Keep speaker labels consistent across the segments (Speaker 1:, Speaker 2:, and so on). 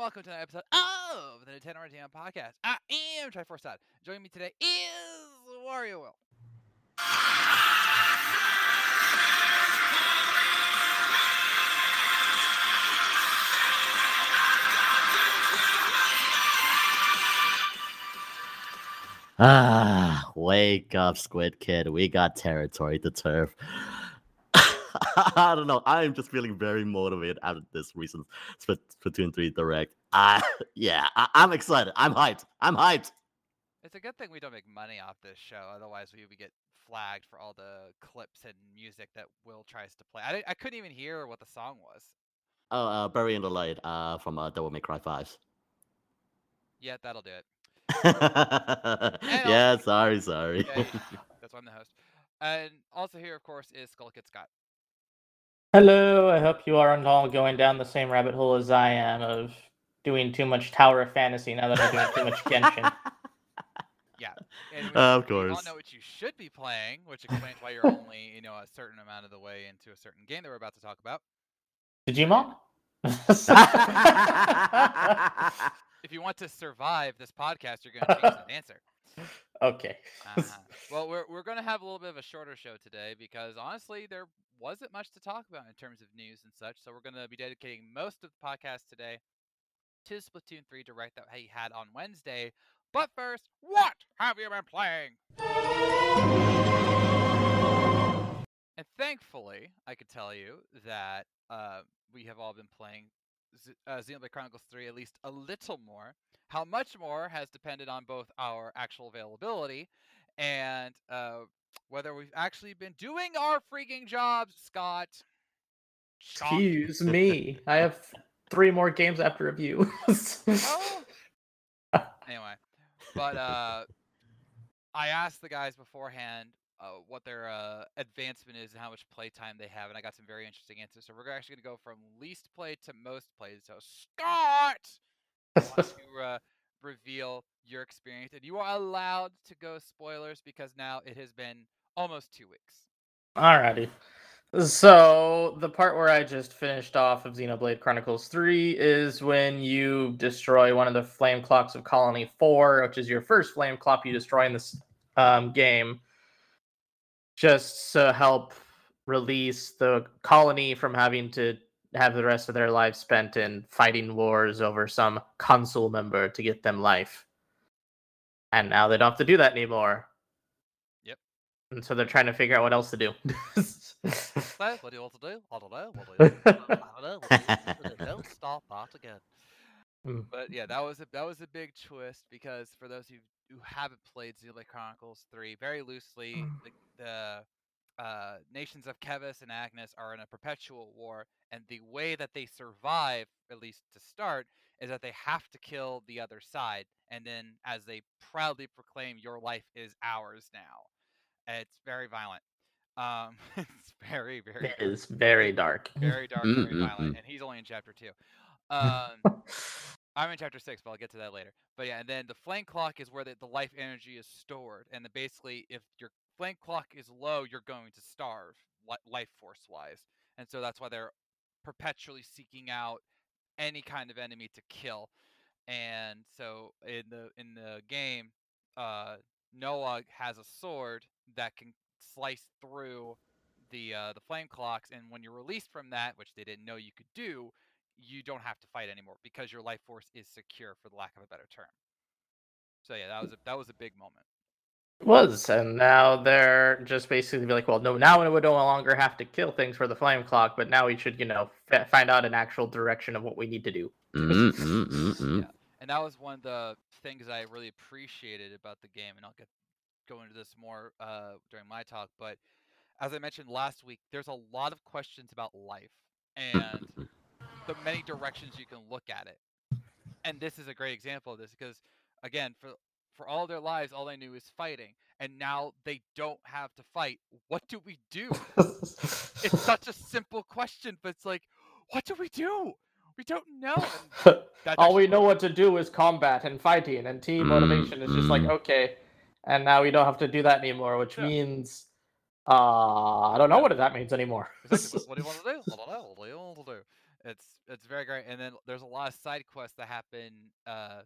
Speaker 1: welcome to another episode of the Nintendo Entertainment Podcast. I am Triforce Dad. Joining me today is Wario Will.
Speaker 2: Ah, wake up, Squid Kid. We got territory to turf. I don't know. I am just feeling very motivated after this recent Split- Splatoon 3 Direct. Uh, yeah, I- I'm excited. I'm hyped. I'm hyped.
Speaker 1: It's a good thing we don't make money off this show, otherwise we would get flagged for all the clips and music that Will tries to play. I, I couldn't even hear what the song was.
Speaker 2: Oh, uh, Bury in the Light uh, from uh, Devil May Cry 5.
Speaker 1: Yeah, that'll do it.
Speaker 2: yeah, sorry, sorry.
Speaker 1: Yeah, that's why I'm the host. And also here, of course, is Skull Kid Scott.
Speaker 3: Hello, I hope you aren't all going down the same rabbit hole as I am of doing too much Tower of Fantasy now that I'm doing too much Genshin.
Speaker 1: And we- uh,
Speaker 2: Of course.
Speaker 1: we all
Speaker 2: course.
Speaker 1: know what you should be playing, which explains why you're only, you know, a certain amount of the way into a certain game that we're about to talk about.
Speaker 3: Digimon?
Speaker 1: If you want to survive this podcast, you're going to change the answer.
Speaker 3: Okay.
Speaker 1: Uh-huh. Well, we're we're going to have a little bit of a shorter show today because honestly, there wasn't much to talk about in terms of news and such. So we're going to be dedicating most of the podcast today to Splatoon 3 Direct that he had on Wednesday. But first, what have you been playing? And thankfully, I could tell you that uh, we have all been playing Z- uh, Xenoblade Chronicles 3 at least a little more. How much more has depended on both our actual availability and uh, whether we've actually been doing our freaking jobs, Scott. Scott.
Speaker 3: Excuse me. I have three more games after review.
Speaker 1: Oh. anyway, but uh, I asked the guys beforehand uh, what their uh, advancement is and how much playtime they have, and I got some very interesting answers. So we're actually going to go from least play to most played. So Scott, want to uh, reveal your experience, and you are allowed to go spoilers because now it has been almost two weeks.
Speaker 3: Alrighty. So the part where I just finished off of Xenoblade Chronicles 3 is when you destroy one of the flame clocks of Colony 4, which is your first flame clock you destroy in this um, game, just to help release the colony from having to have the rest of their lives spent in fighting wars over some council member to get them life. And now they don't have to do that anymore.
Speaker 1: Yep.
Speaker 3: And so they're trying to figure out what else to do.
Speaker 1: So, what do you want to do? I don't know. What do you I don't know. Do you want to do? Don't start that again.
Speaker 3: Mm.
Speaker 1: But yeah, that was a that was a big twist because for those who who haven't played Xenoblade Chronicles Three, very loosely,
Speaker 3: Mm.
Speaker 1: the, the uh, nations of Keves and Agnus are in a perpetual war, and the way that they survive, at least to start, is that they have to kill the other side, and then as they proudly proclaim, "Your life is ours now." It's very violent. Um, it's very very
Speaker 3: It is very dark.
Speaker 1: very dark, very violent, and he's only in chapter two. Um, I'm in chapter six, but I'll get to that later. But yeah, and then the flame clock is where the, the life energy is stored, and then basically, if your flame clock is low, you're going to starve, li- life force wise, and so that's why they're perpetually seeking out any kind of enemy to kill. And so in the in the game, uh, Noah has a sword that can slice through the uh, the flame clocks, and when you're released from that, which they didn't know you could do, you don't have to fight anymore because your life force is secure, for the lack of a better term. So yeah, that was a that was a big moment.
Speaker 3: was and now they're just basically be like, well, no, now we no longer have to kill things for the flame clock, but now we should, you know, f- find out an actual direction of what we need to do.
Speaker 2: Mm, mm, mm, mm.
Speaker 1: Yeah. And that was one of the things I really appreciated about the game, and I'll get go into this more uh, during my talk. But as I mentioned last week, there's a lot of questions about life and the many directions you can look at it. And this is a great example of this because, again, for for all their lives, all they knew is fighting, and now they don't have to fight. What do we do? It's such a simple question, but it's like, what do we do? We don't know.
Speaker 3: All we know what to do is combat and fighting, and team motivation is just like,
Speaker 2: mm.
Speaker 3: okay, and now we don't have to do that anymore, which
Speaker 1: Yeah.
Speaker 3: means, uh, I don't know what that means anymore.
Speaker 1: Exactly. What, what do you want to do? I don't know. What do you want to do? It's it's very great, and then there's a lot of side quests that happen. Uh,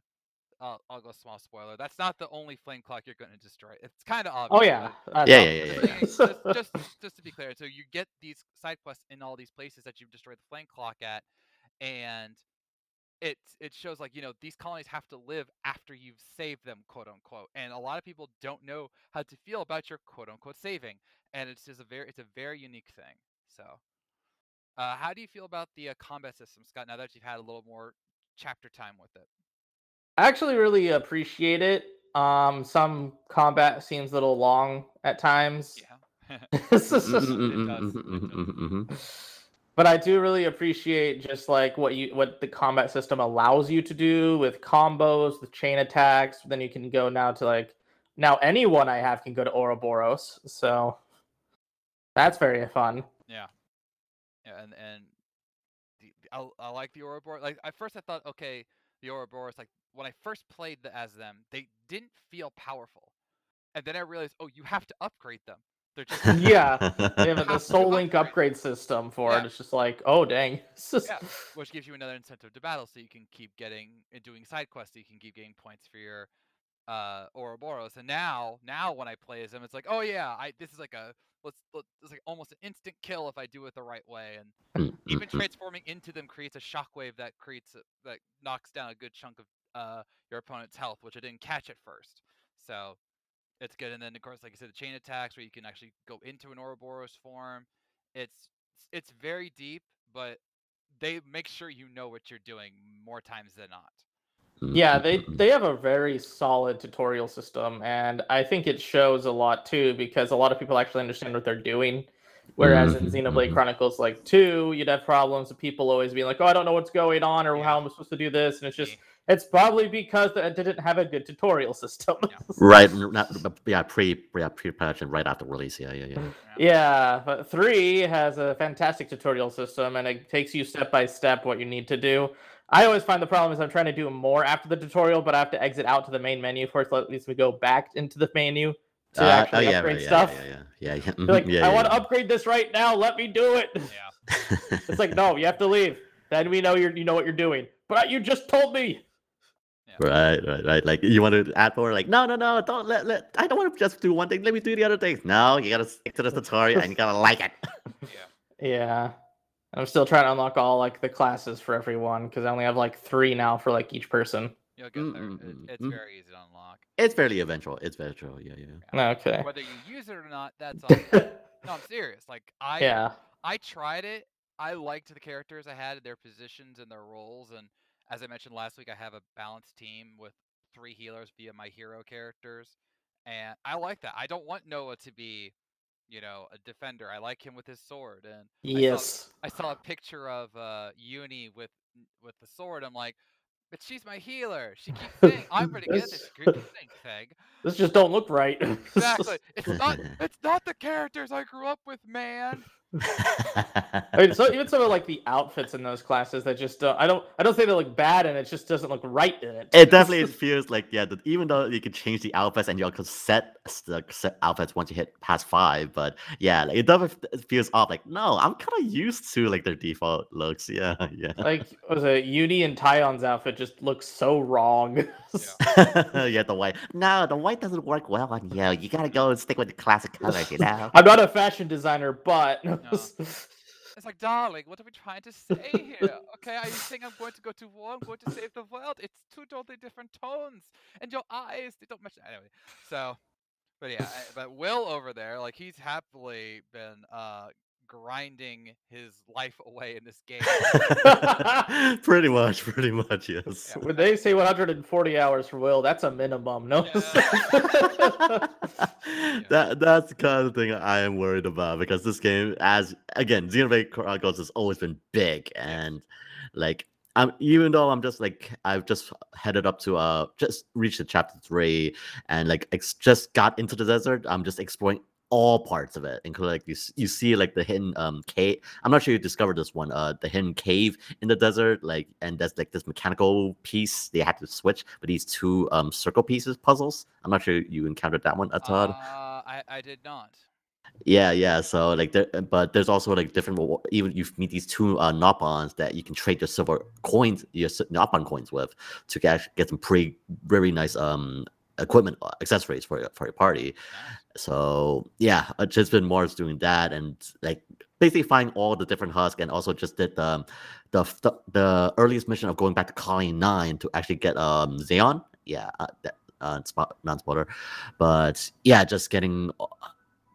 Speaker 1: I'll, I'll go small spoiler. That's not the only flame clock you're going to destroy. It's kind of obvious.
Speaker 3: Oh yeah.
Speaker 1: but
Speaker 3: that's
Speaker 2: Yeah, yeah, yeah,
Speaker 1: just,
Speaker 2: yeah.
Speaker 1: just, just just to be clear, so you get these side quests in all these places that you've destroyed the flame clock at, and it it shows like you know these colonies have to live after you've saved them, quote unquote. And a lot of people don't know how to feel about your quote unquote saving, and it's just a very it's a very unique thing. So, uh, how do you feel about the uh, combat system, Scott? Now that you've had a little more chapter time with it.
Speaker 3: I actually really appreciate it. Um, some combat seems a little long at times.
Speaker 1: Yeah.
Speaker 3: But I do really appreciate just like what you what the combat system allows you to do with combos, with chain attacks. Then you can go now to like now anyone I have can go to Ouroboros. So that's very fun.
Speaker 1: And and the, I, I like the Ouroboros. Like at first I thought, okay, the Ouroboros. Like when I first played the, as them, they didn't feel powerful, and then I realized, oh, you have to upgrade them. They're just
Speaker 3: Yeah, They have the Soul Link
Speaker 1: upgrade.
Speaker 3: system for
Speaker 1: Yeah.
Speaker 3: it. It's just like, oh dang.
Speaker 1: yeah, which gives you another incentive to battle, so you can keep getting and doing side quests. So you can keep getting points for your uh Ouroboros. And now, now when I play as them, it's like, oh yeah, I this is like a let's, let's it's like almost an instant kill if I do it the right way. And even transforming into them creates a shockwave that creates a, that knocks down a good chunk of uh your opponent's health, which I didn't catch at first. So it's good. And then of course, like I said, the chain attacks where you can actually go into an Ouroboros form. It's it's very deep, but they make sure you know what you're doing more times than not.
Speaker 3: Yeah, they they have a very solid tutorial system, and I think it shows a lot too because a lot of people actually understand what they're doing. Whereas in
Speaker 2: Mhm,
Speaker 3: Xenoblade
Speaker 2: mhm.
Speaker 3: Chronicles like two, you'd have problems with people always being like, "Oh, I don't know what's going on, or how am I supposed to do this?" And it's just it's probably because it didn't have a good tutorial system.
Speaker 1: Yeah.
Speaker 2: Right, not, yeah, pre yeah pre production right after release. Yeah, yeah, yeah.
Speaker 3: Yeah, but three has a fantastic tutorial system and it takes you step by step what you need to do. I always find the problem is I'm trying to do more after the tutorial, but I have to exit out to the main menu first. At least we go back into the menu to
Speaker 2: Uh,
Speaker 3: actually
Speaker 2: oh, yeah,
Speaker 3: upgrade
Speaker 2: right, yeah,
Speaker 3: stuff.
Speaker 2: Yeah, yeah, yeah. yeah,
Speaker 3: Be like,
Speaker 2: mhm, yeah,
Speaker 3: I want to
Speaker 2: yeah.
Speaker 3: upgrade this right now. Let me do it.
Speaker 1: Yeah.
Speaker 3: It's like, no, you have to leave. Then we know you're you know what you're doing. But you just told me.
Speaker 2: Right, right, right. Like you want to add more, like no, no, no, don't let, let. I don't want to just do one thing. Let me do the other things. No, you gotta stick to the tutorial and you gotta like it.
Speaker 3: Yeah. Yeah. I'm still trying to unlock all like the classes for everyone because I only have like three now for like each person.
Speaker 1: You'll get there.
Speaker 2: Mm,
Speaker 1: It,
Speaker 2: mm,
Speaker 1: it's
Speaker 2: mm.
Speaker 1: very easy to unlock.
Speaker 2: It's fairly eventual. It's eventual. Yeah, yeah.
Speaker 3: Okay.
Speaker 1: Whether you use it or not, that's on. no, I'm serious. Like I
Speaker 3: yeah.
Speaker 1: I tried it. I liked the characters I had, their positions and their roles, and as I mentioned last week, I have a balanced team with three healers via my hero characters, and I like that. I don't want Noah to be, you know, a defender. I like him with his sword, and I saw-
Speaker 3: Yes.
Speaker 1: I saw a picture of uh, Eunie with with the sword. I'm like, but she's my healer. She keeps saying I'm pretty good. at This thing, Peg.
Speaker 3: This just don't look right.
Speaker 1: Exactly. It's not. It's not the characters I grew up with, man.
Speaker 3: I mean, so even some of like the outfits in those classes that just don't, I don't I don't say they look bad and it just doesn't look right in it.
Speaker 2: It definitely feels like yeah. That even though you can change the outfits and you can set the set outfits once you hit past five, but yeah, like, it definitely feels off. Like no, I'm kind of used to like their default looks. Yeah, yeah.
Speaker 3: like was it Eunie and Taion's outfit just looks so wrong.
Speaker 2: yeah, the white. No, the white doesn't work well on you. You gotta go and stick with the classic colors, you know.
Speaker 3: I'm not a fashion designer, but
Speaker 1: It's like, darling, what are we trying to say here? Okay, are you saying I'm going to go to war? I'm going to save the world. It's two totally different tones, and your eyes they don't match. Anyway, so, but yeah, I, but Will over there, like he's happily been uh grinding his life away in this game.
Speaker 2: pretty much, pretty much, yes.
Speaker 3: when they say 140 hours for Will, that's a minimum. No.
Speaker 2: that that's the kind of thing I am worried about because this game, as again, Xenoblade Chronicles has always been big and like I'm even though I'm just like I've just headed up to uh just reached the chapter three and like ex- just got into the desert. I'm just exploring all parts of it, including like you you see like the hidden um cave. I'm not sure you discovered this one, uh the hidden cave in the desert, like and there's like this mechanical piece they had to switch but these two um circle pieces puzzles. I'm not sure you encountered that one,
Speaker 1: uh,
Speaker 2: Todd.
Speaker 1: I I did not.
Speaker 2: Yeah, yeah. So like, there, but there's also like different. Even you meet these two uh, Nopons that you can trade your silver coins, your Nopon coins with, to get get some pretty very nice um equipment uh, accessories for your for your party. So yeah, uh, just been Mars doing that and like basically find all the different husks and also just did the the the, earliest mission of going back to Colony Nine to actually get um Zeon. Yeah, uh, that, uh, non-spoiler, but yeah, just getting uh,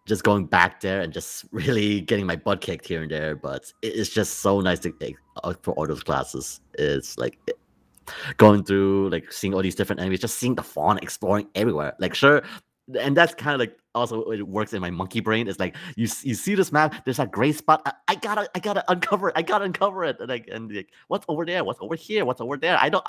Speaker 2: just going back there and just really getting my butt kicked here and there. But it's just so nice to take for all those classes. It's like going through like seeing all these different enemies, just seeing the fauna exploring everywhere. Like sure, and that's kind of like also it works in my monkey brain. It's like you you see this map, there's that gray spot. I, I, gotta I gotta uncover it. I gotta uncover it. And like and like what's over there? What's over here? What's over there? I don't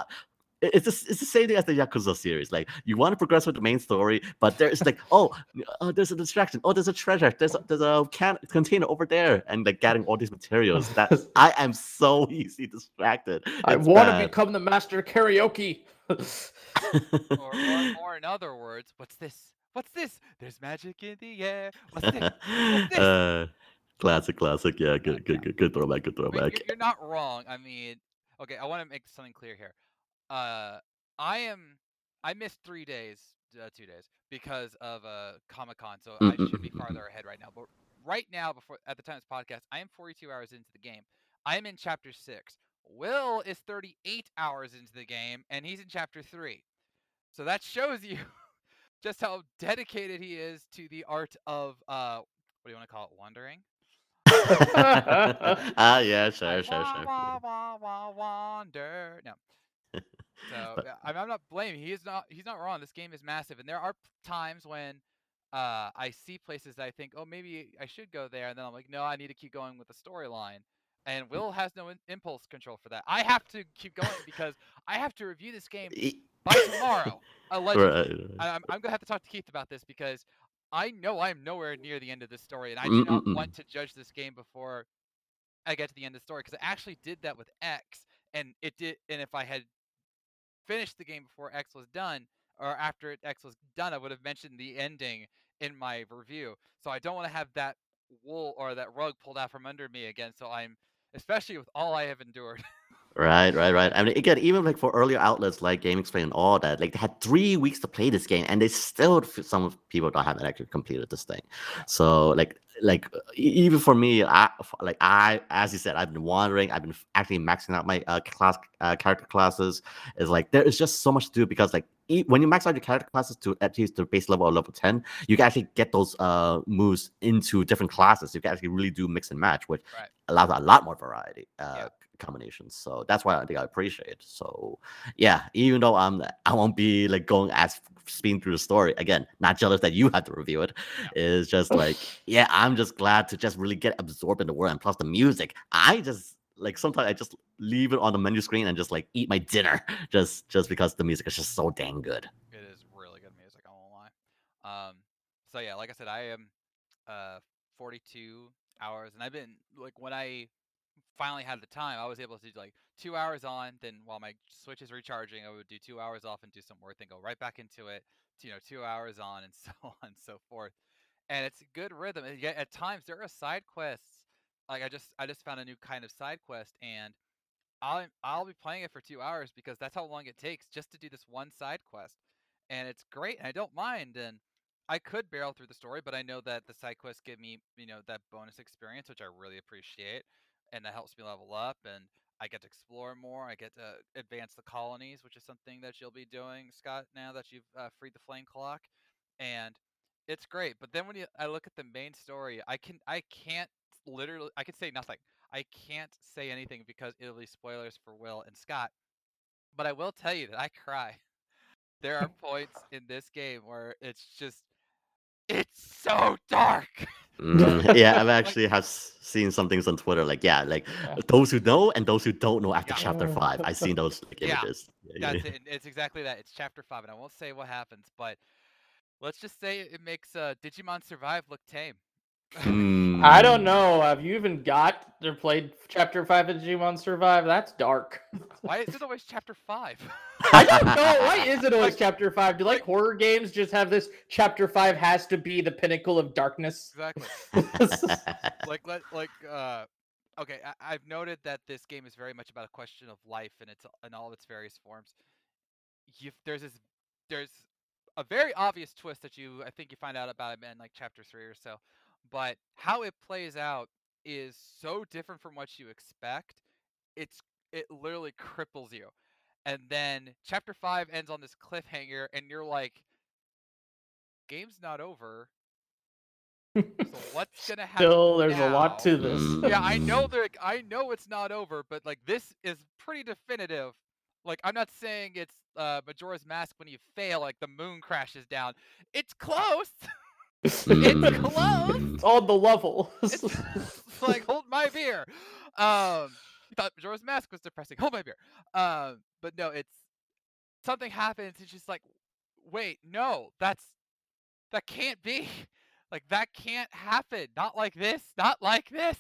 Speaker 2: it's just, it's the same thing as the Yakuza series. Like you want to progress with the main story, but there's like, oh, uh, there's a distraction. Oh, there's a treasure. There's a, there's a can container over there, and like getting all these materials. That I am so easy distracted. It's
Speaker 3: I want to become the master karaoke.
Speaker 1: or, or, or, in other words, what's this? What's this? There's magic in the air. What's this? What's this? Uh,
Speaker 2: classic, classic. Yeah, good, good, good, good throwback. Good throwback.
Speaker 1: You're, you're not wrong. I mean, okay, I want to make something clear here uh, I am. I missed three days, uh, two days because of uh Comic Con, so I should be farther ahead right now. But right now, before at the time of this podcast, I am 42 hours into the game. I am in chapter six. Will is 38 hours into the game, and he's in chapter three. So that shows you just how dedicated he is to the art of uh, what do you want to call it, wandering?
Speaker 2: Ah, yeah, sure, sure, sure.
Speaker 1: wander. No. So I'm, I'm not blaming. He is not. He's not wrong. This game is massive, and there are times when uh, I see places that I think, oh, maybe I should go there, and then I'm like, no, I need to keep going with the storyline. And. Will has no in- impulse control for that. I have to keep going because I have to review this game by tomorrow. Allegedly, right. I'm, I'm gonna have to talk to Keith about this because I know I'm nowhere near the end of this story, and I do not want to judge this game before I get to the end of the story because I actually did that with X, and it did. And if I had finished the game before X was done, or after X was done, I would have mentioned the ending in my review. So I don't want to have that wool or that rug pulled out from under me again. So I'm, especially with all I have endured.
Speaker 2: Right, right, right. I mean, again, even like for earlier outlets like GameXplain and all that, like they had three weeks to play this game, and they still some people don't haven't actually completed this thing. So like, like even for me, I like I, as you said, I've been wandering. I've been actually maxing out my uh, class uh, character classes. Is like there is just so much to do because like when you max out your character classes to at least the base level of level 10, you can actually get those uh moves into different classes. You can actually really do mix and match, which right. allows a lot more variety. Uh, yeah combinations. So that's why I think I appreciate. So yeah, even though I'm I won't be like going as speeding through the story again. Not jealous that you have to review it it. Is just like yeah, I'm just glad to just really get absorbed in the world and plus the music. I just like sometimes I just leave it on the menu screen and just like eat my dinner just just because the music is just so dang good.
Speaker 1: It is really good music. I won't lie. Um, so yeah, like I said, I am uh 42 hours, and I've been like when I finally had the time, I was able to do like two hours on. Then while my Switch is recharging, I would do two hours off and do some work, then go right back into it. You know, two hours on and so on and so forth. And it's good rhythm. And yet at times there are side quests. Like I just I just found a new kind of side quest, and I'll I'll be playing it for two hours because that's how long it takes just to do this one side quest. And it's great, and I don't mind. And I could barrel through the story, but I know that the side quests give me, you know, that bonus experience, which I really appreciate and that helps me level up and I get to explore more. I get to advance the colonies, which is something that you'll be doing, Scott, now that you've uh, freed the flame clock, and it's great. But then when you, I look at the main story, I can I can't literally I can say nothing. I can't say anything because it'll be spoilers for Will and Scott. But I will tell you that I cry. There are points in this game where it's just it's so dark.
Speaker 2: Mm, yeah, I've actually have seen some things on Twitter. Like, yeah, like yeah. those who know and those who don't know after yeah. chapter five. I've seen those like, images.
Speaker 1: Yeah, That's it. It's exactly that. It's chapter five, and I won't say what happens, but let's just say it makes uh, Digimon Survive look tame.
Speaker 3: I don't
Speaker 2: Hmm.
Speaker 3: know. Have you even got or played Chapter Five of Digimon Survive? That's dark.
Speaker 1: Why is it always chapter five?
Speaker 3: I don't know. Why is it always Chapter Five? Do like horror games just have this? Chapter Five has to be the pinnacle of darkness.
Speaker 1: exactly. Like let like uh okay, I, I've noted that this game is very much about a question of life and its in all of its various forms. You there's this there's a very obvious twist that you I think you find out about it in like chapter three or so, but how it plays out is so different from what you expect. It's it literally cripples you, and then chapter five ends on this cliffhanger, and you're like, game's not over. So what's gonna happen?
Speaker 3: Still, there's a lot to this.
Speaker 1: Yeah, I know that I know it's not over, but like this is pretty definitive. Like I'm not saying it's uh Majora's Mask when you fail, like the moon crashes down. It's close. it's close.
Speaker 3: It's on the level.
Speaker 1: It's, it's like hold my beer. Um, you thought Majora's Mask was depressing. Hold my beer. Um, but no, it's something happens. It's just like, wait, no, that's that can't be. Like that can't happen. Not like this. Not like this.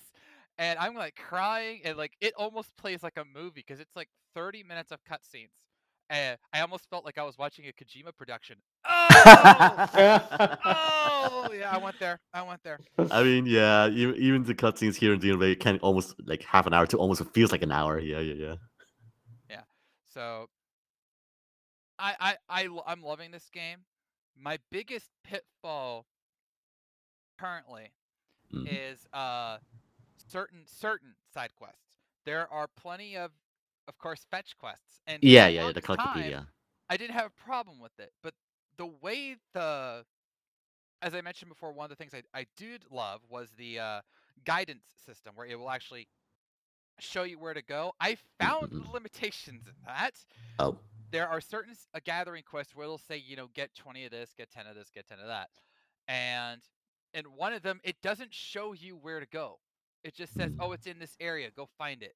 Speaker 1: And I'm like crying, and like it almost plays like a movie because it's like 30 minutes of cutscenes. And I almost felt like I was watching a Kojima production. Oh, oh, yeah, I went there. I went there.
Speaker 2: I mean, yeah, even, even the cutscenes here in Xenoblade can almost like half an hour to almost feels like an hour. Yeah, yeah, yeah. Yeah.
Speaker 1: So I I, I I'm loving this game. My biggest pitfall currently
Speaker 2: Mhm.
Speaker 1: is uh certain certain side quests. There are plenty of of course fetch quests and
Speaker 2: Yeah, yeah, yeah. The
Speaker 1: time,
Speaker 2: Collectopedia.
Speaker 1: I didn't have a problem with it, but the way the as I mentioned before, one of the things I, I did love was the uh, guidance system where it will actually show you where to go. I found
Speaker 2: Mhm.
Speaker 1: limitations in that
Speaker 2: Oh,
Speaker 1: there are certain a gathering quests where it'll say, you know, get 20 of this, get 10 of this, get 10 of that. And in one of them, it doesn't show you where to go. It just says,
Speaker 2: Mm.
Speaker 1: oh, it's in this area, go find it.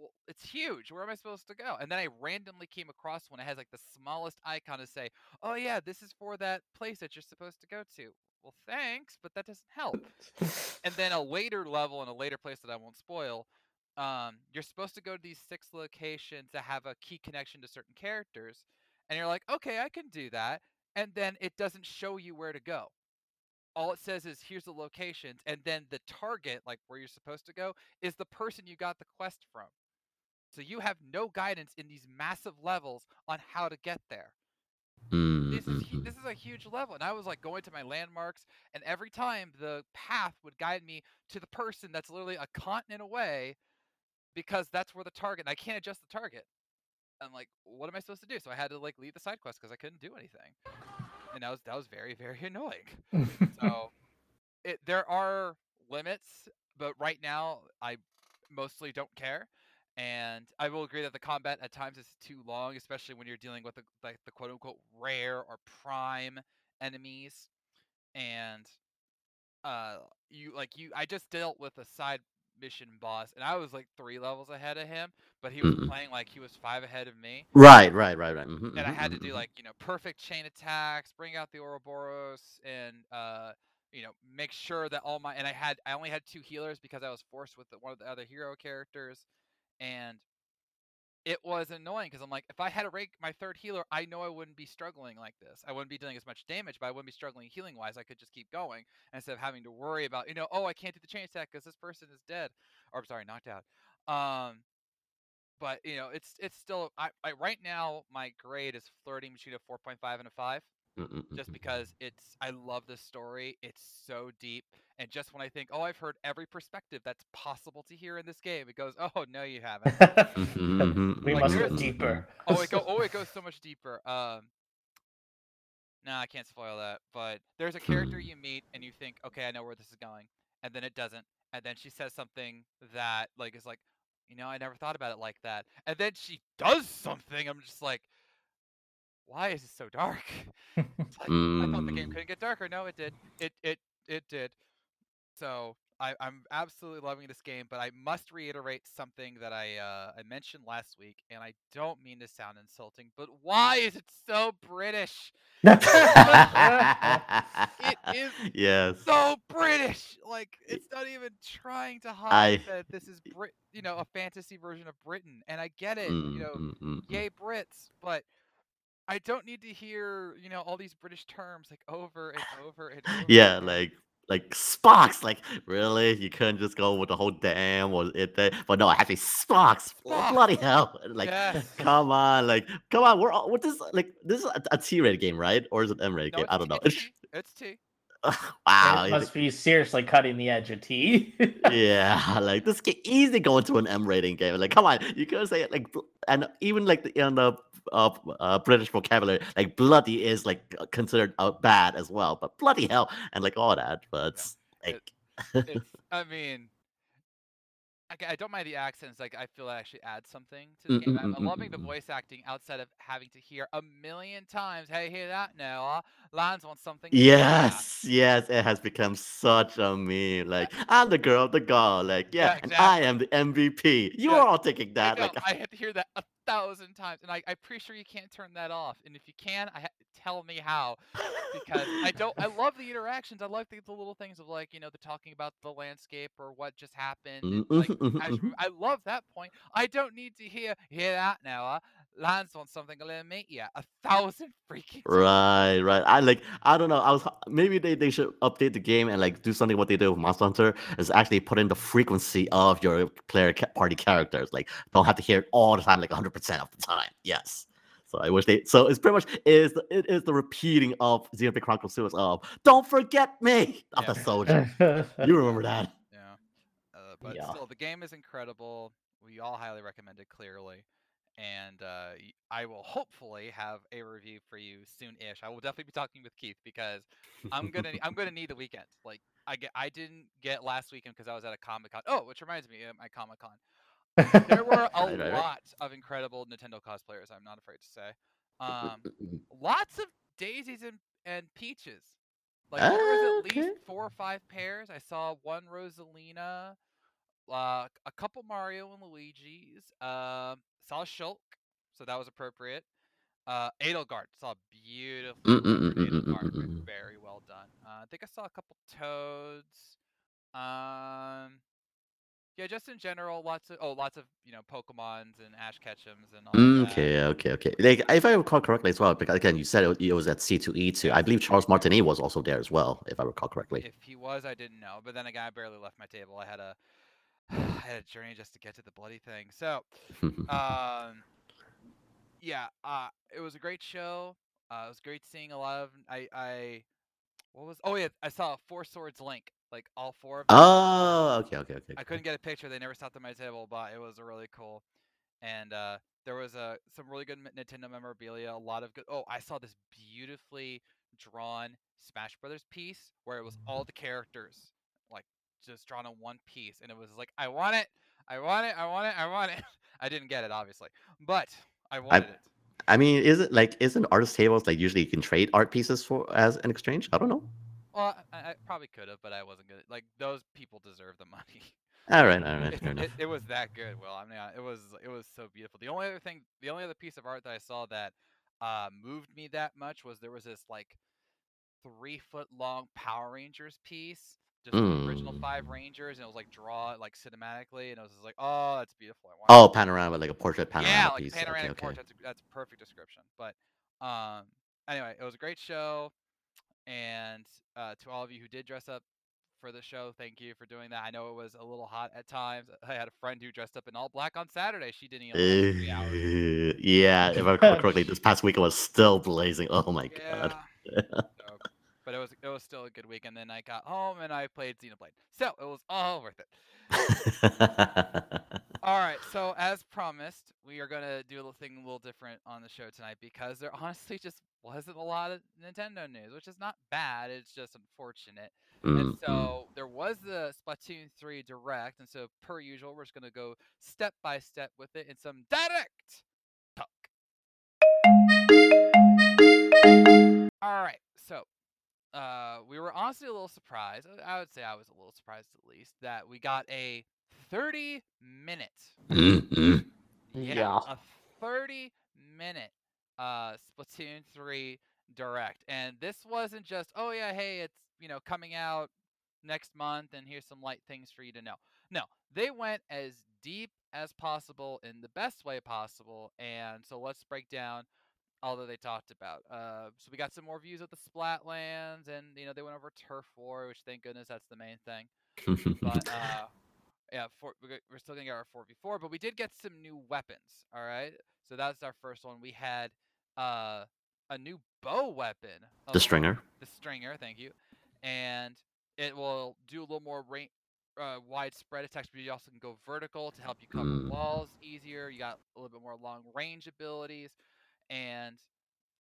Speaker 1: Well, it's huge. Where am I supposed to go? And then I randomly came across one. It has like the smallest icon to say, oh, yeah, this is for that place that you're supposed to go to. Well, thanks, but that doesn't help and then a later level in a later place that I won't spoil, um, you're supposed to go to these six locations that have a key connection to certain characters, and you're like, okay, I can do that, and then it doesn't show you where to go. All it says is here's the locations, and then the target, like where you're supposed to go, is the person you got the quest from. So you have no guidance in these massive levels on how to get there. This is
Speaker 2: mhm.
Speaker 1: this is a huge level and i was like going to my landmarks and every time the path would guide me to the person that's literally a continent away because that's where the target and i can't adjust the target. I'm like what am i supposed to do? So i had to like leave the side quest because i couldn't do anything. And that was that was very very annoying. So it there are limits but right now i mostly don't care and i will agree that the combat at times is too long especially when you're dealing with the, like the quote unquote rare or prime enemies and uh you like you i just dealt with a side mission boss and i was like three levels ahead of him but he was
Speaker 2: Mm-mm.
Speaker 1: playing like he was five ahead of me
Speaker 2: Right, right, right, right. mhm,
Speaker 1: and I
Speaker 2: mhm,
Speaker 1: had to do
Speaker 2: mhm.
Speaker 1: like you know perfect chain attacks, bring out the Ouroboros, and uh, you know make sure that all my and I had I only had two healers because I was forced with the, one of the other hero characters, and it was annoying because I'm like if I had to rank my third healer, I know I wouldn't be struggling like this. I wouldn't be doing as much damage, but I wouldn't be struggling healing wise. I could just keep going instead of having to worry about you know oh I can't do the chain attack because this person is dead or I'm sorry knocked out. Um, but you know it's it's still I, I right now my grade is flirting between a 4.5 and a 5
Speaker 2: Mm, mm, mm,
Speaker 1: just
Speaker 2: mm.
Speaker 1: because it's I love this story it's so deep and just when I think oh I've heard every perspective that's possible to hear in this game it goes oh no you haven't
Speaker 3: we
Speaker 1: Like,
Speaker 3: must go deeper.
Speaker 1: oh it go oh it goes so much deeper um no I can't spoil that but there's a character
Speaker 2: Hmm.
Speaker 1: you meet and you think okay I know where this is going and then it doesn't and then she says something that like is like you know I never thought about it like that and then she does something I'm just like why is it so dark like, I thought the game
Speaker 2: Mm.
Speaker 1: couldn't get darker. No, it did. It it it did. So I, I'm absolutely loving this game, but I must reiterate something that I uh, I mentioned last week, and I don't mean to sound insulting, but why is it so British? It is
Speaker 2: yes.
Speaker 1: so British. Like it's not even trying to hide
Speaker 2: I-
Speaker 1: that this is Brit, you know, a fantasy version of Britain. And I get it,
Speaker 2: Mm,
Speaker 1: you know,
Speaker 2: mm, mm, mm.
Speaker 1: yay Brits, but I don't need to hear, you know, all these British terms like over and over and over.
Speaker 2: Yeah, like like Sparks, Like really, you couldn't just go with the whole damn or it there. But no, I have to say Spock's.
Speaker 1: Spock.
Speaker 2: Bloody hell! Like
Speaker 1: yes.
Speaker 2: come on, like come on. We're all, what this like this is a, a T-rated game, right? Or is it M-rated
Speaker 1: No,
Speaker 2: game? I don't know.
Speaker 1: T- It's T. It's T.
Speaker 2: wow.
Speaker 3: it must be seriously cutting the edge of T.
Speaker 2: yeah, like this can easily go into an M rating game. Like, come on, you could say it like, and even like the, in the uh, uh, British vocabulary, like bloody is like uh, considered uh, bad as well. But bloody hell, and like all that. But it's like,
Speaker 1: I mean, I don't mind the accents. Like I feel that actually adds something to the
Speaker 2: Mm,
Speaker 1: game.
Speaker 2: mm,
Speaker 1: I'm,
Speaker 2: mm,
Speaker 1: I'm
Speaker 2: mm,
Speaker 1: loving the
Speaker 2: mm.
Speaker 1: voice acting outside of having to hear a million times. Hey, hear that now? Lands on something.
Speaker 2: yes, yes, it has become such a meme. Like, I'm the girl, the girl. Like, yeah,
Speaker 1: Yeah,
Speaker 2: and I am the MVP. You
Speaker 1: Yeah,
Speaker 2: are all taking
Speaker 1: I,
Speaker 2: that.
Speaker 1: know,
Speaker 2: Like,
Speaker 1: I had to hear that a thousand times, and I, I'm pretty sure you can't turn that off. And if you can, I ha- tell me how. because I don't. I love the interactions. I like the, the little things of like you know the talking about the landscape or what just happened. and, like,
Speaker 2: mhm,
Speaker 1: as you
Speaker 2: mhm.
Speaker 1: move- I love that point. I don't need to hear hear that now. Lands on something a little meat. Yeah, a thousand freaking.
Speaker 2: Right, right. I like. I don't know. I was maybe they, they should update the game and like do something. What they do with Monster Hunter is actually put in the frequency of your player ca- party characters. Like, don't have to hear it all the time, like 100 percent of the time. Yes. So I wish they. So it's pretty much is the, it is the repeating of Xenoblade Chronicles 2 of "Don't forget me" of
Speaker 1: Yeah.
Speaker 2: the soldier. you remember that?
Speaker 1: Yeah. Uh, but
Speaker 2: Yeah.
Speaker 1: still, the game is incredible. We all highly recommend it clearly. And uh, I will hopefully have a review for you soon-ish. I will definitely be talking with Keith because I'm gonna I'm gonna need the weekend. Like I get I didn't get last weekend because I was at a Comic Con. Oh, which reminds me of my Comic Con. There were a
Speaker 2: Right, right, right.
Speaker 1: lot of incredible Nintendo cosplayers. I'm not afraid to say. Um, lots of daisies and, and peaches. Like there was at
Speaker 2: Okay.
Speaker 1: least four or five pairs. I saw one Rosalina, uh, a couple Mario and Luigi's. Um, saw Shulk, so that was appropriate. Uh, Edelgard saw beautiful
Speaker 2: Mm, mm, mm,
Speaker 1: Edelgard, ve- very well done. Uh, I think I saw a couple Toads. Um, yeah, just in general, lots of oh, lots of you know Pokemons and Ash Ketchums and all
Speaker 2: Mm,
Speaker 1: that.
Speaker 2: Okay, okay, okay. Like, if I recall correctly as well, because again, you said it, it was at C2E2. I believe Charles Martinet was also there as well, if I recall correctly.
Speaker 1: If he was, I didn't know. But then again, I barely left my table. I had a I had a journey just to get to the bloody thing. So, um, yeah, uh, it was a great show. Uh, it was great seeing a lot of I I what was oh yeah I saw Four Swords Link like all four of them.
Speaker 2: oh, okay, okay, okay.
Speaker 1: I couldn't get a picture. They never stopped at my table, but it was really cool. And uh, there was uh, some really good Nintendo memorabilia. A lot of good. Oh, I saw this beautifully drawn Smash Brothers piece where it was all the characters just drawn in one piece, and it was like, I want it, I want it, I want it, I want it. I didn't get it, obviously, but I wanted it.
Speaker 2: I mean, is it like isn't artist tables like usually you can trade art pieces for as an exchange? I don't know.
Speaker 1: Well, I, I probably could have, but I wasn't good. Like those people deserve the money.
Speaker 2: All right, all right,
Speaker 1: it, it, it was that good. Well, I mean, it was it was so beautiful. The only other thing, the only other piece of art that I saw that uh, moved me that much was there was this like three foot long Power Rangers piece, just the original five
Speaker 2: Mm.
Speaker 1: Rangers, and it was like draw like cinematically, and it was just like, oh, that's beautiful.
Speaker 2: Oh, panorama, like a portrait panorama
Speaker 1: yeah, like
Speaker 2: piece.
Speaker 1: panoramic
Speaker 2: okay, okay.
Speaker 1: That's a, that's a perfect description. But um, anyway, it was a great show, and uh, to all of you who did dress up for the show, thank you for doing that. I know it was a little hot at times. I had a friend who dressed up in all black on Saturday. She didn't even.
Speaker 2: Uh, yeah, if I recall correctly, this past week it was still blazing. Oh my god.
Speaker 1: Yeah. so, but it was it was still a good week, and then I got home and I played Xenoblade, so it was all worth it. All right, so as promised, we are gonna do a little thing a little different on the show tonight because there honestly just wasn't a lot of Nintendo news, which is not bad. It's just unfortunate.
Speaker 2: Mm,
Speaker 1: And so there was the Splatoon 3 Direct, and so per usual, we're just gonna go step by step with it in some direct talk. All right, so uh, we were honestly a little surprised. uh, I would say I was a little surprised at least that we got a 30 minute
Speaker 2: Mm-mm.
Speaker 3: Yeah.
Speaker 1: a 30 minute uh Splatoon 3 direct. And this wasn't just, oh yeah, hey, it's you know coming out next month and here's some light things for you to know. No, they went as deep as possible in the best way possible. And so let's break down that they talked about. Uh, so we got some more views of the Splatlands, and you know they went over Turf War, which thank goodness that's the main thing. But uh, yeah, for, we're still gonna get our four v four, but we did get some new weapons. All right, so that's our first one. We had uh, a new bow weapon.
Speaker 2: the stringer.
Speaker 1: The stringer, thank you, and it will do a little more range. Uh, widespread attacks, but you also can go vertical to help you cover
Speaker 2: Mm.
Speaker 1: walls easier. You got a little bit more long range abilities, and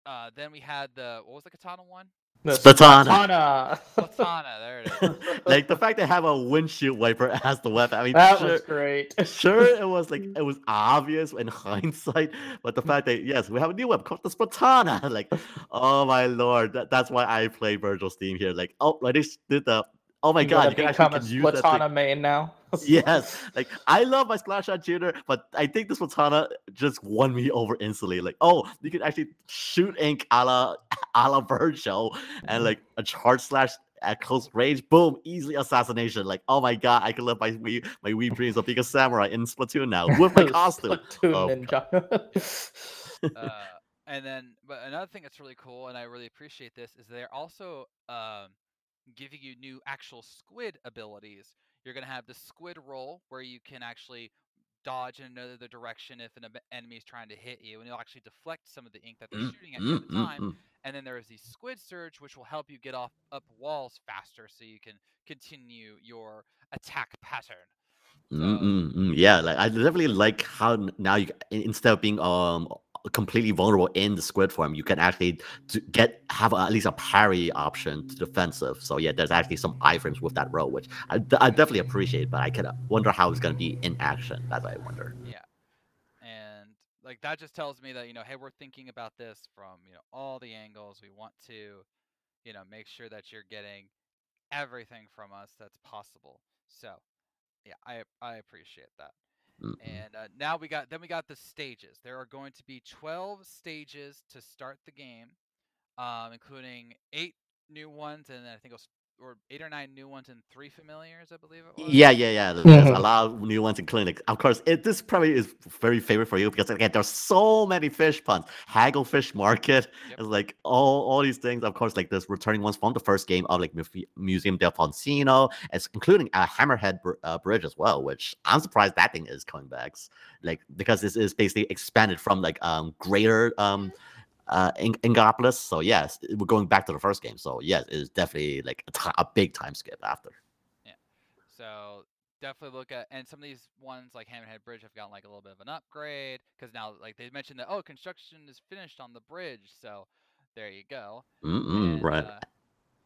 Speaker 1: uh, then we had the what was the katana one?
Speaker 3: The
Speaker 2: Splatana.
Speaker 3: Splatana.
Speaker 1: Katana, there it is.
Speaker 2: like the fact they have a windshield wiper as the weapon. I mean,
Speaker 3: that
Speaker 2: sure,
Speaker 3: was great.
Speaker 2: sure it was like it was obvious in hindsight, but the fact that yes, we have a new weapon called the Splatana. Like, oh my lord, that, that's why I play Vergil's theme here. Like, oh, like they did the. Oh my
Speaker 3: You
Speaker 2: god,
Speaker 3: gotta
Speaker 2: you can
Speaker 3: become
Speaker 2: actually
Speaker 3: a
Speaker 2: can use that thing.
Speaker 3: Splatana main now.
Speaker 2: Yes, like I love my splash shot shooter, but I think this Splatana just won me over instantly. Like, oh, you can actually shoot ink a la a la Vergil and like a charge slash at close range, boom, easily assassination. Like, oh my god, I can live my wee my wee dreams of being a samurai in Splatoon now with my costume.
Speaker 3: Splatoon
Speaker 2: Oh,
Speaker 3: ninja.
Speaker 1: uh, and then, but another thing that's really cool, and I really appreciate this, is they're also um, giving you new actual squid abilities. You're gonna have the squid roll, where you can actually dodge in another direction if an enemy is trying to hit you, and you'll actually deflect some of the ink that they're
Speaker 2: Mm,
Speaker 1: shooting at you at the
Speaker 2: mm,
Speaker 1: time.
Speaker 2: mm.
Speaker 1: And then there is the squid surge, which will help you get off up walls faster, so you can continue your attack pattern.
Speaker 2: Mm. Yeah, like I definitely like how now you instead of being um completely vulnerable in the squid form, you can actually get have a, at least a parry option to defensive. So yeah, there's actually some iframes with that row, which I, I definitely appreciate. But I could wonder how it's gonna be in action. That's what I wonder.
Speaker 1: Yeah, and like that just tells me that you know hey we're thinking about this from you know all the angles we want to you know make sure that you're getting everything from us that's possible so yeah i i appreciate that
Speaker 2: Mm, mm.
Speaker 1: and uh, now we got then we got the stages there are going to be 12 stages to start the game um including eight new ones and then i think it was or eight or nine new ones and three familiars i believe it was
Speaker 2: Yeah, yeah, yeah. there- There's a lot of new ones in clinics. Of course, it this probably is very favorite for you because again, there's so many fish puns. Hagglefish Market
Speaker 1: Yep.
Speaker 2: is like all all these things. Of course, like there's returning ones from the first game of like Muf- Museum d'Alfonsino, as including a Hammerhead br- uh, Bridge as well, which I'm surprised that thing is coming back. Like because this is basically expanded from like um greater um uh In- Inkopolis. So yes, we're going back to the first game. So yes, it is definitely like a big time skip after. Yeah.
Speaker 1: So definitely look at and some of these ones like Hammerhead Bridge have gotten like a little bit of an upgrade because now like they mentioned that oh construction is finished on the bridge so there you go
Speaker 2: Mm-mm,
Speaker 1: And,
Speaker 2: right.
Speaker 1: uh,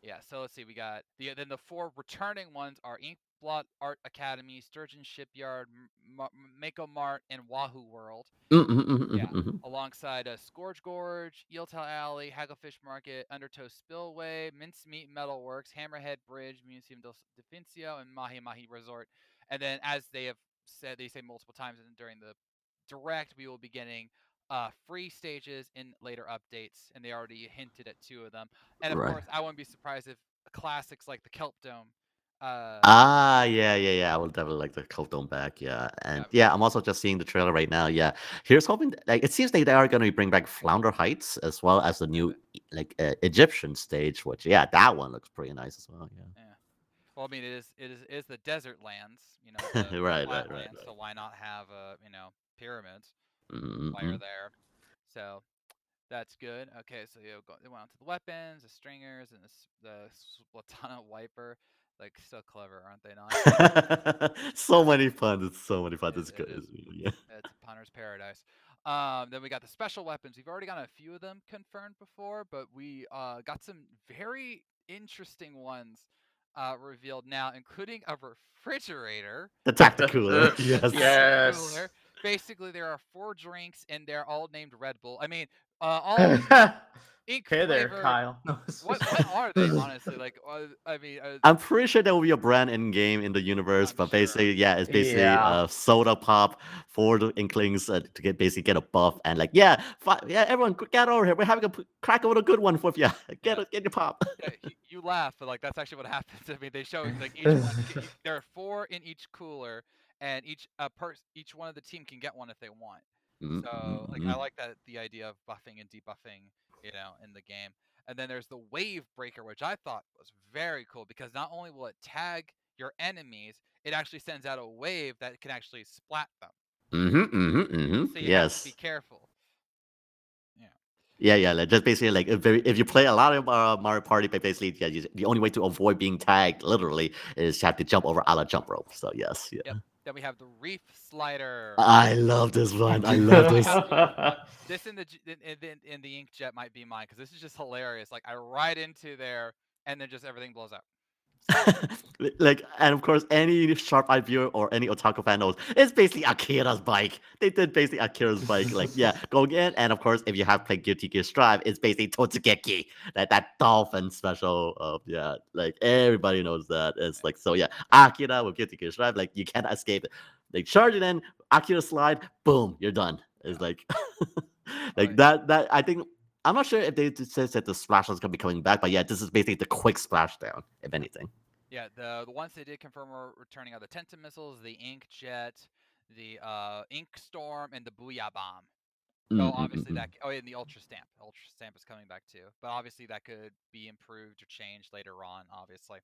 Speaker 1: yeah so let's see we got the then the four returning ones are Inkblot Art Academy Sturgeon Shipyard M- Ma- Mako Mart and Wahoo World
Speaker 2: Mm, mm, mm, mm,
Speaker 1: Yeah.
Speaker 2: mm,
Speaker 1: alongside uh, Scorch Gorge, Eeltail Alley, Hagglefish Market, Undertow Spillway, Mincemeat Metalworks, Hammerhead Bridge, Museum del Defincio, and Mahi Mahi Resort. And then, as they have said, they say multiple times during the direct, we will be getting uh, free stages in later updates, and they already hinted at two of them. And of
Speaker 2: Right.
Speaker 1: course, I wouldn't be surprised if classics like the Kelp Dome. Uh,
Speaker 2: Ah, yeah, yeah, yeah. I would definitely like the Kelp Dome back. Yeah, and
Speaker 1: Yeah.
Speaker 2: yeah, I'm also just seeing the trailer right now. Yeah, here's hoping. Like, it seems like they are going to bring back Flounder Heights as well as the new like uh, Egyptian stage. Which, yeah, that one looks pretty nice as well. Yeah.
Speaker 1: well, I mean, it is it is it is the desert lands, you know, the, the
Speaker 2: Right, right,
Speaker 1: flat
Speaker 2: right,
Speaker 1: So why not have uh, you know pyramids?
Speaker 2: Mm,
Speaker 1: while you're
Speaker 2: mm,
Speaker 1: there. So that's good. Okay, so you go, they went on to the weapons, the stringers, and the s- the Splatana wiper. Like so clever, aren't they not?
Speaker 2: so many fun. It's so many fun.
Speaker 1: It-
Speaker 2: It's
Speaker 1: it
Speaker 2: good.
Speaker 1: is.
Speaker 2: Yeah.
Speaker 1: it's Punter's paradise. Um, then we got the special weapons. We've already got a few of them confirmed before, but we uh, got some very interesting ones uh, revealed now, including a refrigerator.
Speaker 2: The tactical. Cooler. Yes.
Speaker 3: Yes.
Speaker 1: cooler. Basically, there are four drinks, and they're all named Red Bull. I mean, uh, all of these ink
Speaker 3: Hey there,
Speaker 1: flavor-
Speaker 3: Kyle.
Speaker 1: What, what are they honestly? Like, uh, I mean, uh,
Speaker 2: I'm pretty sure there will be a brand in game in the universe,
Speaker 1: I'm
Speaker 2: but
Speaker 1: sure.
Speaker 2: basically, yeah, it's basically
Speaker 3: Yeah.
Speaker 2: uh, soda pop for the Inklings uh, to get basically get a buff and like, yeah, fi- yeah, everyone g- get over here. We're having a p- crack over a good one for you. Get
Speaker 1: Yeah.
Speaker 2: it, get your pop.
Speaker 1: yeah, you, you laugh, but like that's actually what happens. I mean, they show like each one. there are four in each cooler, and each uh, each one of the team can get one if they want. So like I
Speaker 2: Mhm.
Speaker 1: like that the idea of buffing and debuffing, you know, in the game. And then there's the wave breaker, which I thought was very cool because not only will it tag your enemies, it actually sends out a wave that can actually splat them.
Speaker 2: Mm-hmm, mhm, mhm.
Speaker 1: So you have
Speaker 2: Yes.
Speaker 1: to be careful.
Speaker 2: Yeah, yeah. Yeah. Like just basically like if, very- if you play a lot of uh, Mario Party, but basically, yeah, you, the only way to avoid being tagged literally is you have to jump over a la jump rope. So yes, yeah.
Speaker 1: Yep. Then we have the reef slider.
Speaker 2: I love this one. I love this.
Speaker 1: this in the in, in, in- in the inkjet might be mine because this is just hilarious. Like I ride into there and then just everything blows up.
Speaker 2: like, and of course, any sharp-eyed viewer or any otaku fan knows it's basically Akira's bike. They did basically Akira's bike. Like, yeah, going in, and of course, if you have played Guilty Gear Strive, it's basically Totsugeki, that that dolphin special. Of yeah, like everybody knows that. It's like so, yeah, Akira with Guilty Gear Strive, like you can't escape it. Like charge it in, Akira slide, boom, you're done. It's like, like
Speaker 1: Right.
Speaker 2: that. That I think. I'm not sure if they says that the splash is gonna be coming back, but yeah, this is basically the quick splashdown, if anything.
Speaker 1: Yeah, the the ones they did confirm are returning are the Tenta missiles, the Ink Jet, the uh, Ink Storm, and the Booyah Bomb.
Speaker 2: Mm,
Speaker 1: Oh,
Speaker 2: mm,
Speaker 1: obviously
Speaker 2: mm,
Speaker 1: that. Oh, yeah, and the Ultra Stamp. Ultra Stamp is coming back too, but obviously that could be improved or changed later on. Obviously,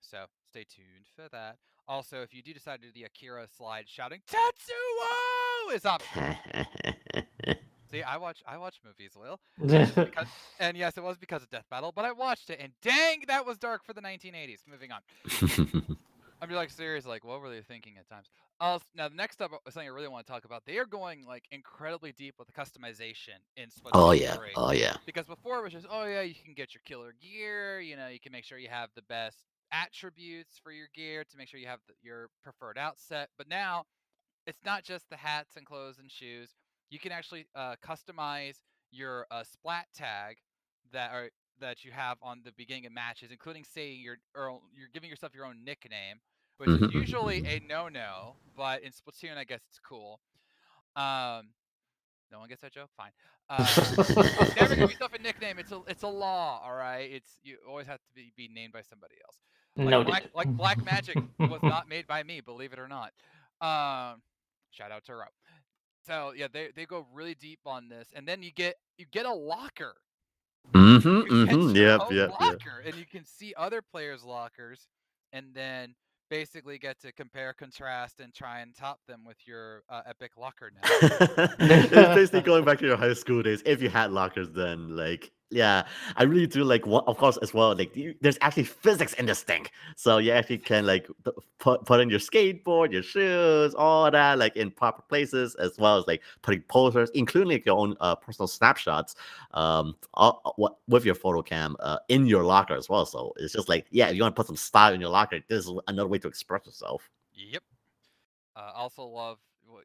Speaker 1: so stay tuned for that. Also, if you do decide to do the Akira slide, shouting Tetsuo is up. See, I watch I watch movies, Will. Because, and yes, it was because of Death Battle, but I watched it, and dang, that was dark for the 1980s. Moving on. I'm like serious, like what were they thinking at times? Uh, now the next up is something I really want to talk about. They are going like incredibly deep with the customization in Splatoon
Speaker 2: oh yeah,
Speaker 1: 3.
Speaker 2: oh yeah.
Speaker 1: Because before it was just, oh yeah, you can get your killer gear. You know, you can make sure you have the best attributes for your gear to make sure you have the, your preferred outset. But now, it's not just the hats and clothes and shoes. You can actually uh, customize your uh, splat tag that are that you have on the beginning of matches, including saying your or you're giving yourself your own nickname, which is
Speaker 2: mhm,
Speaker 1: usually a no-no, but in Splatoon, I guess it's cool. Um, no one gets that joke. Fine. Uh, never give yourself a nickname. It's a it's a law. All right. It's you always have to be, be named by somebody else. Like
Speaker 3: Noted.
Speaker 1: Black, like Black Magic was not made by me, believe it or not. Um, shout out to Ro. So yeah, they, they go really deep on this, and then you get you get a locker.
Speaker 2: Mm-hmm, mm-hmm. Yep, yep, yep.
Speaker 1: locker, and you can see other players' lockers, and then basically get to compare, contrast, and try and top them with your uh, epic locker now.
Speaker 2: it's basically going back to your high school days. If you had lockers, then like, yeah, I really do like. What, of course, as well. Like, you, there's actually physics in this thing, so you actually can like put put in your skateboard, your shoes, all that, like in proper places, as well as like putting posters, including like, your own uh, personal snapshots, um, all, all- what with your photo cam uh, in your locker as well. So it's just like, yeah, if you want to put some style in your locker, this is another way to express yourself.
Speaker 1: Yep. Uh, also love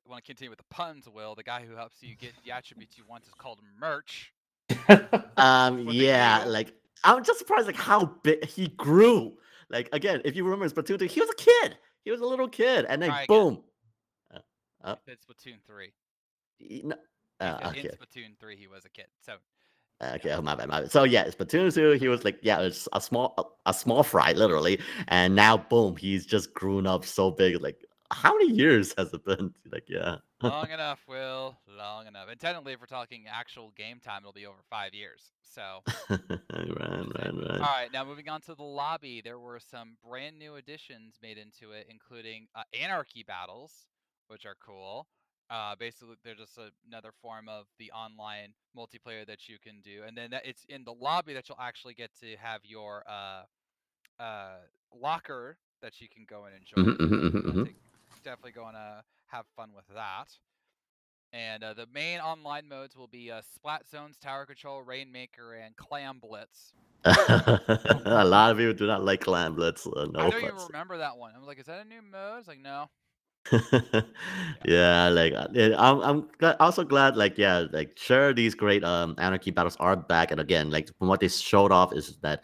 Speaker 1: want to continue with the puns. Will the guy who helps you get the attributes you want is called Murch.
Speaker 2: Um, yeah, like I'm just surprised like how big he grew. Like again, if you remember Splatoon 2, he was a kid. He was a little kid, and then
Speaker 1: Try
Speaker 2: boom. Uh,
Speaker 1: It's Splatoon three.
Speaker 2: he- no- uh, okay,
Speaker 1: In Splatoon three, he was a kid. So
Speaker 2: okay, oh, my bad, my bad. So yeah, Splatoon 2, he was like, yeah, it's a small, a, a small fry, literally, and now boom, he's just grown up so big. Like, how many years has it been? Like, yeah.
Speaker 1: long enough, Will. Long enough. And technically, if we're talking actual game time, it'll be over five years. So.
Speaker 2: right, right, right.
Speaker 1: All right, now moving on to the lobby, there were some brand new additions made into it, including uh, anarchy battles, which are cool. Uh, basically, they're just a, another form of the online multiplayer that you can do, and then that it's in the lobby that you'll actually get to have your uh, uh, locker that you can go and enjoy. Definitely going to have fun with that. And uh, the main online modes will be uh, Splat Zones, Tower Control, Rainmaker, and Clam Blitz.
Speaker 2: a lot of people do not like Clam Blitz. Uh, no
Speaker 1: I don't even remember that one. I was like, is that a new mode? It's like, no.
Speaker 2: yeah, like uh, I'm I'm also glad like yeah, like sure these great um anarchy battles are back and again like from what they showed off is that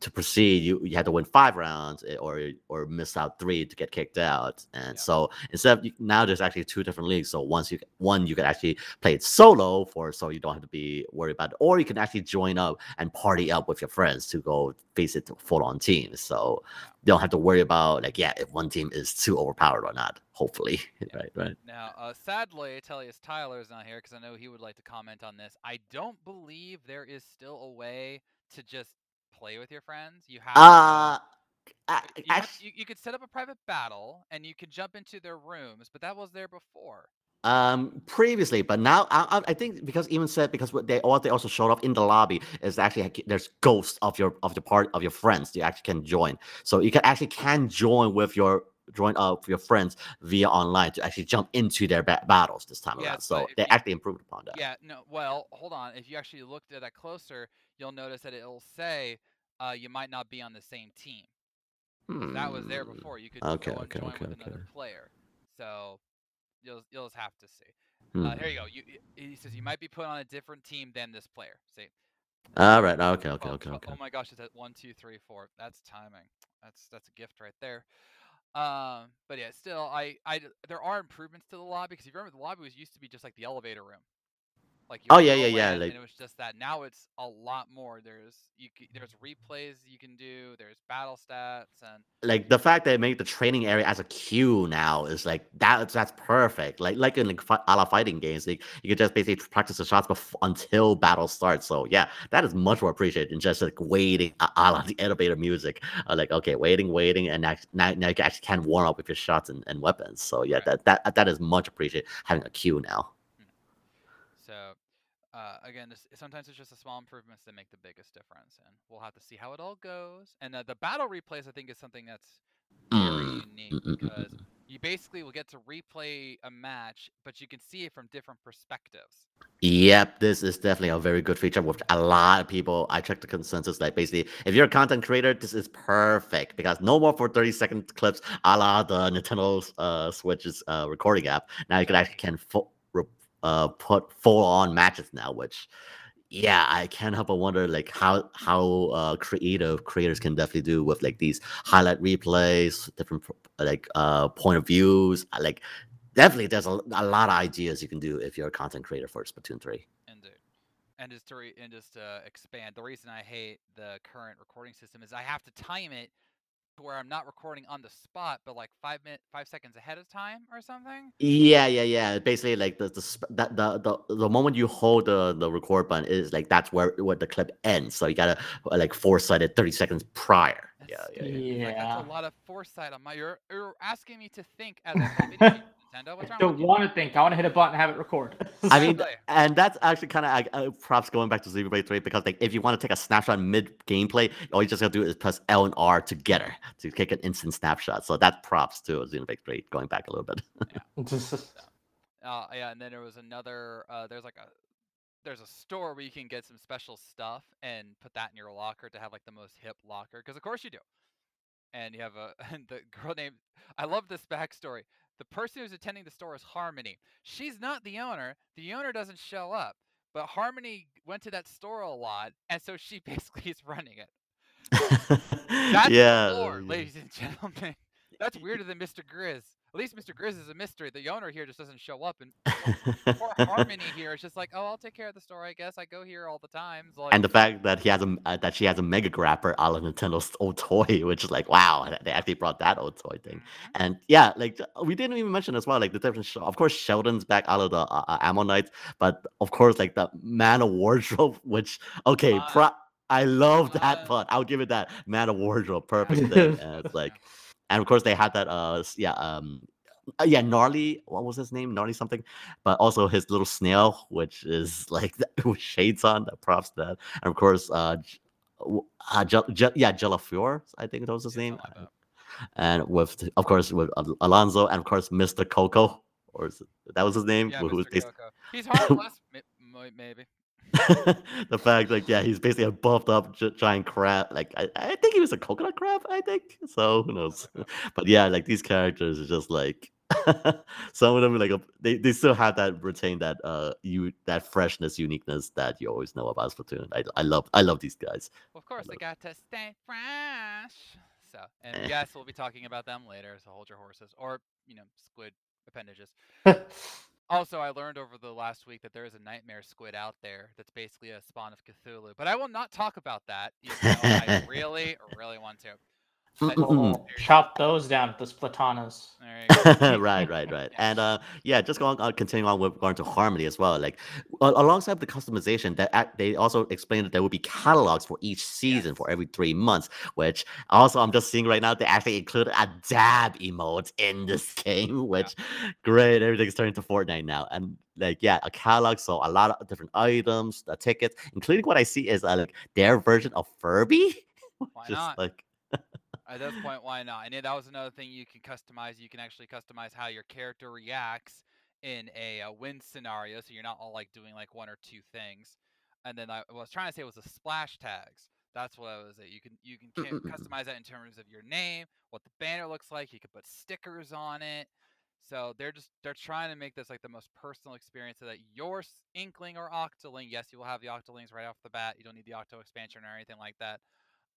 Speaker 2: to proceed you you had to win five rounds eh, or or miss out three to get kicked out. And
Speaker 1: Yeah.
Speaker 2: so instead of now there's actually two different leagues. So once you one you can actually play it solo for so you don't have to be worried about it or you can actually join up and party up with your friends to go face it full on teams so you don't have to worry about like yeah if one team is too overpowered or not hopefully. Right right.
Speaker 1: Now, uh, sadly, Tellius is not here because I know he would like to comment on this. I don't believe there is still a way to just play with your friends. You have to,
Speaker 2: uh I,
Speaker 1: you, have- you, you could set up a private battle and you could jump into their rooms, but that was there before.
Speaker 2: um previously but now I, I- think because even said because what they what they also showed up in the lobby is actually there's ghosts of your of the part of your friends you actually can join so you can actually can join with your join up with your friends via online to actually jump into their ba- battles this time
Speaker 1: Yes,
Speaker 2: around so they
Speaker 1: you-
Speaker 2: actually improved upon that
Speaker 1: Yeah, no, well, hold on. If you actually looked at that closer, you'll notice that it'll say uh, you might not be on the same team. That was there
Speaker 2: Hmm.
Speaker 1: before. You could
Speaker 2: okay,
Speaker 1: go and
Speaker 2: okay,
Speaker 1: join
Speaker 2: okay,
Speaker 1: with another
Speaker 2: okay.
Speaker 1: player. So you'll you'll just have to see.
Speaker 2: Hmm.
Speaker 1: Uh, here you go. You, he says you might be put on a different team than this player. See.
Speaker 2: all right okay okay
Speaker 1: Oh,
Speaker 2: okay okay
Speaker 1: Oh my gosh, it's at one, two, three, four. That's timing. That's that's a gift right there. Um, but yeah, still, I, I, there are improvements to the lobby because if you remember, the lobby was used to be just like the elevator room. Like you
Speaker 2: Oh, yeah, yeah, yeah, like-
Speaker 1: and it was just that. Now it's a lot more. There's you, c- there's replays you can do. There's battle stats and
Speaker 2: like the fact that they make the training area as a queue now is like that that's perfect like like in like fi- a la fighting games like you could just basically practice the shots bef- until battle starts so yeah that is much more appreciated than just like waiting a a la the elevator music uh, like okay waiting waiting and act- now, now you can actually can warm up with your shots and, and weapons so yeah
Speaker 1: Right.
Speaker 2: that, that that is much appreciated having a queue now
Speaker 1: so. Uh, again, sometimes it's just the small improvements that make the biggest difference, and we'll have to see how it all goes. And uh, the battle replays, I think, is something that's very
Speaker 2: Mm,
Speaker 1: unique because you basically will get to replay a match, but you can see it from different perspectives.
Speaker 2: Yep, this is definitely a very good feature with a lot of people. I checked the consensus. Like basically, if you're a content creator, this is perfect because no more for 30 second clips a la the Nintendo uh, Switch's uh, recording app. Now you can actually can fo- uh, put full on matches now, which yeah, I can't help but wonder like how how uh, creative creators can definitely do with like these highlight replays, different like uh point of views. uh, Like definitely, there's a, a lot of ideas you can do if you're a content creator for Splatoon three.
Speaker 1: Indeed. And just to re- and just to expand, the reason I hate the current recording system is I have to time it where I'm not recording on the spot, but like five minute, five seconds ahead of time or something.
Speaker 2: Yeah, yeah, yeah. Basically, like the the the the the moment you hold the the record button is like that's where where the clip ends. So you gotta uh, like foresight it thirty seconds prior. Yeah,
Speaker 1: That's
Speaker 2: yeah, yeah.
Speaker 1: Like, that's a lot of foresight on my. You're you're asking me to think as I play video games, Nintendo. What's
Speaker 3: I don't
Speaker 1: with you?
Speaker 3: want to think. I want to hit a button and have it record.
Speaker 2: I mean, and that's actually kind of like, uh, props going back to Xenoblade 3 because like if you want to take a snapshot mid gameplay, all you just gotta do is press L and R together to take an instant snapshot. So that props to Xenoblade 3 going back a little bit. yeah.
Speaker 1: Uh, yeah, and then there was another. Uh, there's like a there's a store where you can get some special stuff and put that in your locker to have like the most hip locker, because of course you do. And you have a and the girl named. I love this backstory. The person who's attending the store is Harmony. She's not the owner. The owner doesn't show up, but Harmony went to that store a lot, and so she basically is running it. That's
Speaker 2: yeah.
Speaker 1: the lore, ladies and gentlemen. That's weirder than Mr. Grizz. At least Mr. Grizz is a mystery. The owner here just doesn't show up, and poor Harmony here is just like, oh, I'll take care of the store. I guess I go here all the time. Like,
Speaker 2: and the fact that he has a uh, that she has a mega grapper a la Nintendo's old toy, which is like wow, they actually brought that old toy thing.
Speaker 1: Mhm.
Speaker 2: And yeah, like we didn't even mention as well, like the different. Sh- of course, Sheldon's back out of the uh, uh, Ammo Knights, but of course, like the man of wardrobe, which okay, pro- I love that but. I'll give it that man of wardrobe, perfect thing. And it's like, and of course they had that. Uh, yeah, um, uh, yeah, gnarly. What was his name? Gnarly something. But also his little snail, which is like with shades on. That props to that. And of course, uh, uh J- J- yeah, Jel La Fleur, I think that was his
Speaker 1: Yeah,
Speaker 2: name.
Speaker 1: like
Speaker 2: And with, of course, with Al- Alonso, and of course, Mr. Coco, or is it, that was his name.
Speaker 1: Yeah,
Speaker 2: who-
Speaker 1: Mr. Coco. He's m- maybe.
Speaker 2: the fact, like, yeah, he's basically a buffed up giant crab. Like, I, I think he was a coconut crab. I think so. Who knows? But yeah, like these characters are just like Some of them like a, they, they still have that retain that uh you that freshness uniqueness that you always know about Splatoon. I, I love I love these guys.
Speaker 1: Well, of course, they got to stay fresh. So, and
Speaker 2: Eh.
Speaker 1: yes, we'll be talking about them later. So hold your horses, or you know, squid appendages. Also, I learned over the last week that there is a nightmare squid out there that's basically a spawn of Cthulhu. But I will not talk about that. Even though I really, really want to. But-
Speaker 2: Mm-mm-mm.
Speaker 3: Oh, chop those down at the Splatanas.
Speaker 1: There you go.
Speaker 2: right, right, right. And uh, yeah, just going on, continuing on with going to Harmony as well. Like a- alongside the customization, that act, they also explained that there will be catalogs for each season
Speaker 1: Yes.
Speaker 2: for every three months. Which also I'm just seeing right now they actually included a dab emote in this game. Which great, everything's turning to Fortnite now. And like yeah, a catalog, so a lot of different items, the tickets, including what I see is uh, like their version of Furby.
Speaker 1: Why
Speaker 2: just
Speaker 1: not?
Speaker 2: like
Speaker 1: At this point, why not? And that was another thing you can customize. You can actually customize how your character reacts in a, uh win scenario, so you're not all like doing like one or two things. And then I, what I was trying to say it was the splash tags. That's what I was. At. You can you can mm,
Speaker 2: mm, mm,
Speaker 1: customize that in terms of your name, what the banner looks like. You can put stickers on it. So they're just they're trying to make this like the most personal experience so that your Inkling or Octoling, yes, you will have the Octolings right off the bat. You don't need the Octo expansion or anything like that.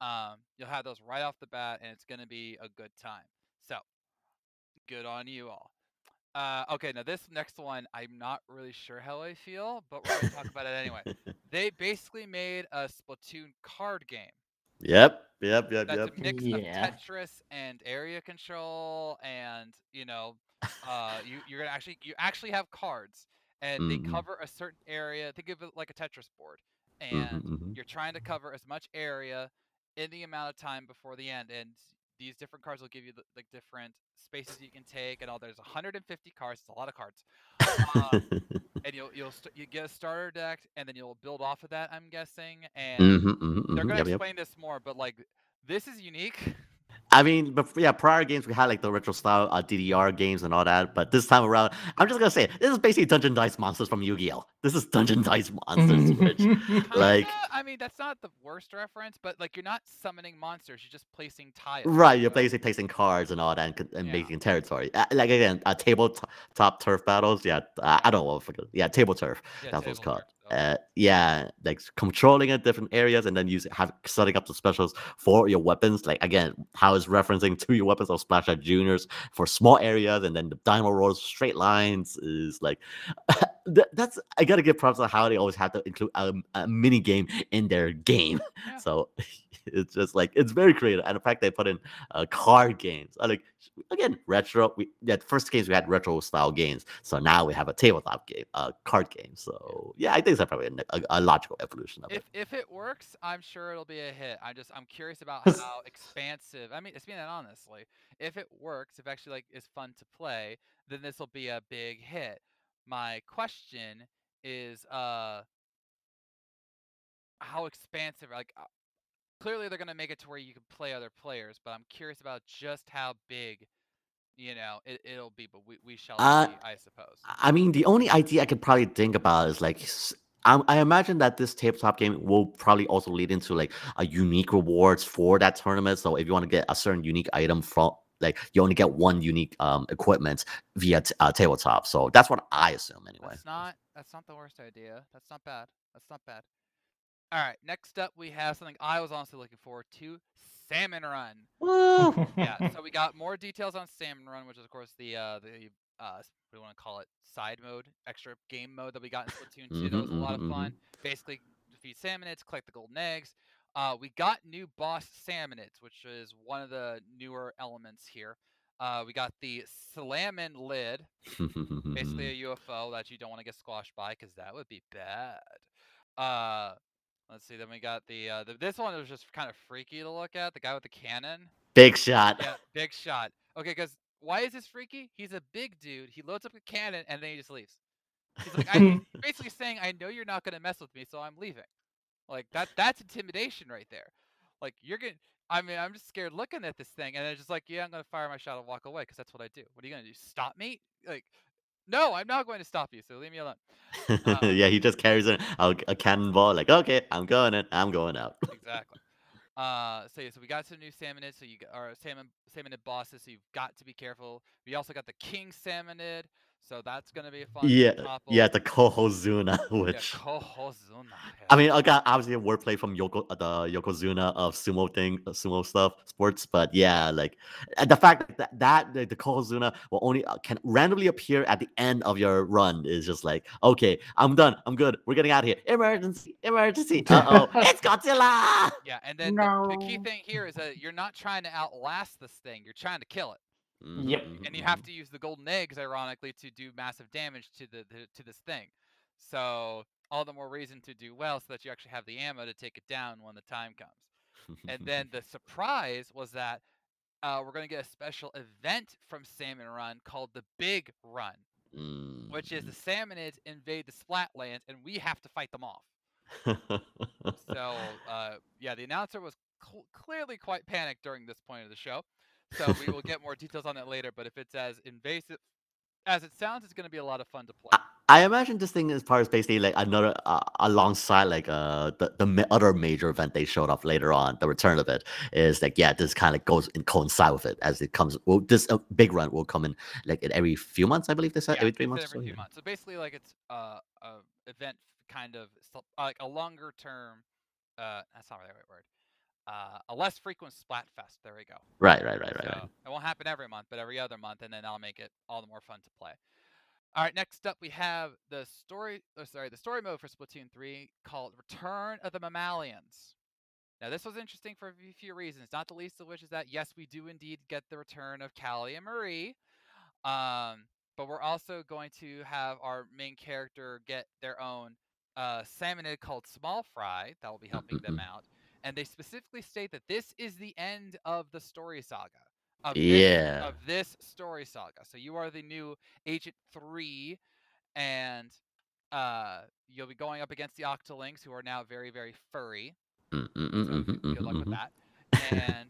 Speaker 1: Um, you'll have those right off the bat, and it's going to be a good time. So, good on you all. Uh, okay, now this next one, I'm not really sure how I feel, but we're going to talk about it anyway. They basically made a Splatoon card game
Speaker 2: Yep, yep, yep,
Speaker 1: that's
Speaker 2: yep.
Speaker 1: a mix
Speaker 3: Yeah.
Speaker 1: of Tetris and area control, and you know, uh, you you're gonna actually you actually have cards, and
Speaker 2: Mhm.
Speaker 1: they cover a certain area. Think of it like a Tetris board, and
Speaker 2: Mhm, mhm.
Speaker 1: you're trying to cover as much area in the amount of time before the end. And these different cards will give you the, like different spaces you can take, and all. There's 150 cards. It's a lot of cards. Um, and you'll you'll st- you get a starter deck, and then you'll build off of that. I'm guessing, and
Speaker 2: Mhm, mhm,
Speaker 1: they're
Speaker 2: mhm,
Speaker 1: gonna
Speaker 2: yep, yep.
Speaker 1: explain this more, but like this is unique.
Speaker 2: I mean, but yeah, prior games we had like the retro style uh, DDR games and all that, but this time around, I'm just gonna say it, this is basically Dungeon Dice Monsters from Yu-Gi-Oh. This is Dungeon Dice Monsters, which Like-
Speaker 1: Kinda, I mean, that's not the worst reference, but like you're not summoning monsters; you're just placing tiles.
Speaker 2: right,
Speaker 1: you
Speaker 2: you're basically placing cards and all that and, and
Speaker 1: Yeah.
Speaker 2: making territory. Uh, like again, uh, tabletop turf battles. Yeah, uh, I don't know what I forget. Yeah, table turf.
Speaker 1: Yeah,
Speaker 2: That's what it's called.
Speaker 1: turf, so-
Speaker 2: Uh, yeah, like controlling it different areas and then using have setting up the specials for your weapons. Like again, how it's referencing to your weapons of Splash Out Juniors for small areas, and then the Dynamo Rolls straight lines is like th- that's I gotta give props on how they always have to include a, a mini game in their game.
Speaker 1: Yeah.
Speaker 2: So it's just like it's very creative, and the fact they put in uh, card games. I like again retro. We yeah, the first games we had retro style games, so now we have a tabletop game, uh, card game. So yeah, I think that's probably a, a, a logical evolution of it.
Speaker 1: If if it works, I'm sure it'll be a hit. I'm just I'm curious about how expansive. I mean, it's being that honestly, if it works, if actually like is fun to play, then this will be a big hit. My question is, uh, how expansive? Like, uh, clearly they're gonna make it to where you can play other players, but I'm curious about just how big, you know, it, it'll be. But we we shall
Speaker 2: Uh,
Speaker 1: see, I suppose.
Speaker 2: I mean, the only idea I could probably think about is like, I imagine that this tabletop game will probably also lead into like a unique rewards for that tournament. So if you want to get a certain unique item from, like, you only get one unique um equipment via t- uh, tabletop. So that's what I assume anyway.
Speaker 1: That's not that's not the worst idea. That's not bad. That's not bad. All right, next up we have something I was honestly looking forward to: Salmon Run.
Speaker 2: Woo!
Speaker 1: Yeah, so we got more details on Salmon Run, which is of course the uh the uh what do you want to call it? Side mode, extra game mode that we got in Splatoon 2. That
Speaker 2: Mhm,
Speaker 1: was a lot of
Speaker 2: mhm,
Speaker 1: fun. Basically, defeat salmonids, collect the golden eggs. Uh, we got new boss salmonids, which is one of the newer elements here. Uh, we got the Slammin' Lid, basically a UFO that you don't want to get squashed by because that would be bad. Uh, let's see. Then we got the, uh, the this one was just kind of freaky to look at. The guy with the cannon.
Speaker 2: Big shot.
Speaker 1: Yeah, big shot. Okay, because why is this freaky? He's a big dude. He loads up a cannon and then he just leaves. He's like, I'm basically saying, I know you're not gonna mess with me, so I'm leaving. Like that. That's intimidation right there. Like you're gonna. I mean, I'm just scared looking at this thing, and it's just like, yeah, I'm gonna fire my shot and walk away because that's what I do. What are you gonna do? Stop me? Like, no, I'm not going to stop you. So leave me alone. Uh,
Speaker 2: yeah, he just carries a, a, cannonball. Like, okay, I'm going in. I'm going out.
Speaker 1: exactly. Uh, so yeah, so we got some new salmonid, so you g- or salmon salmonid bosses, so you've got to be careful. We also got the king salmonid, so that's gonna be a fun
Speaker 2: Yeah,
Speaker 1: topple.
Speaker 2: yeah, the Cohozuna,
Speaker 1: Yeah,
Speaker 2: which
Speaker 1: Cohozuna.
Speaker 2: I mean, I got obviously a wordplay from Yoko, uh, the Yokozuna of sumo thing, uh, sumo stuff, sports. But yeah, like uh, the fact that that the, the Cohozuna will only uh, can randomly appear at the end of your run is just like, okay, I'm done, I'm good, we're getting out of here. Emergency, emergency. Uh oh, it's Godzilla.
Speaker 1: Yeah, and then the, the key thing here is that you're not trying to outlast this thing; you're trying to kill it.
Speaker 3: Yep.
Speaker 2: Mhm,
Speaker 1: and you have to use the golden eggs ironically to do massive damage to the, the to this thing. So all the more reason to do well so that you actually have the ammo to take it down when the time comes. And then the surprise was that uh, we're going to get a special event from salmon run called the big run which is the salmonids invade the splatlands and we have to fight them off. So uh, yeah the announcer was cl- clearly quite panicked during this point of the show so we will get more details on that later but if it's as invasive as it sounds it's going to be a lot of fun to play
Speaker 2: I imagine this thing is part of basically like another uh, alongside like uh the the other major event they showed off later on. The return of it is like yeah, this kind of goes and coincide with it as it comes. Well, this uh, big run will come in like in every few months, I believe they said
Speaker 1: Yeah,
Speaker 2: every three months.
Speaker 1: every
Speaker 2: or
Speaker 1: few
Speaker 2: so,
Speaker 1: months. So basically, like it's uh, a event kind of like a longer term. Uh, that's not the right word. Uh, a less frequent Splatfest. There we go.
Speaker 2: Right, right, right, right,
Speaker 1: so
Speaker 2: right.
Speaker 1: it won't happen every month, but every other month, and then I'll make it all the more fun to play. All right, next up we have the story. Oh, sorry, the story mode for Splatoon 3 called Return of the Mammalians. Now, this was interesting for a few- reasons, not the least of which is that yes, we do indeed get the return of Callie and Marie, um, but we're also going to have our main character get their own uh, salmonid called Small Fry that will be helping them out, and they specifically state that this is the end of the story saga. Of this, of this story saga. So you are the new Agent Three, and uh, you'll be going up against the Octolings, who are now very, very furry.
Speaker 2: Mm, mm,
Speaker 1: So
Speaker 2: mm,
Speaker 1: good,
Speaker 2: mhm,
Speaker 1: good luck
Speaker 2: mhm,
Speaker 1: with
Speaker 2: mhm.
Speaker 1: that. And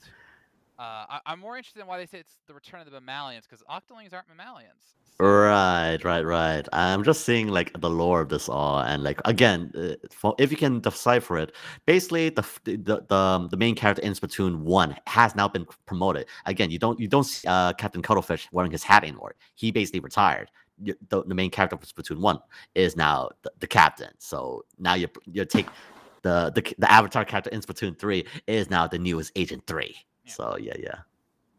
Speaker 1: uh, I, I'm more interested in why they say it's the return of the mammalians, because Octolings aren't mammalians. So,
Speaker 2: Right, right, right. I'm just seeing like the lore of this all, and like again, uh, for, if you can decipher it, basically the the the, um, the main character in Splatoon one has now been promoted. Again, you don't you don't see uh, Captain Cuttlefish wearing his hat anymore. He basically retired. The, the main character of Splatoon one is now the, the captain. So now you you take the, the the avatar character in Splatoon three is now the newest Agent three.
Speaker 1: Yeah.
Speaker 2: So yeah, yeah.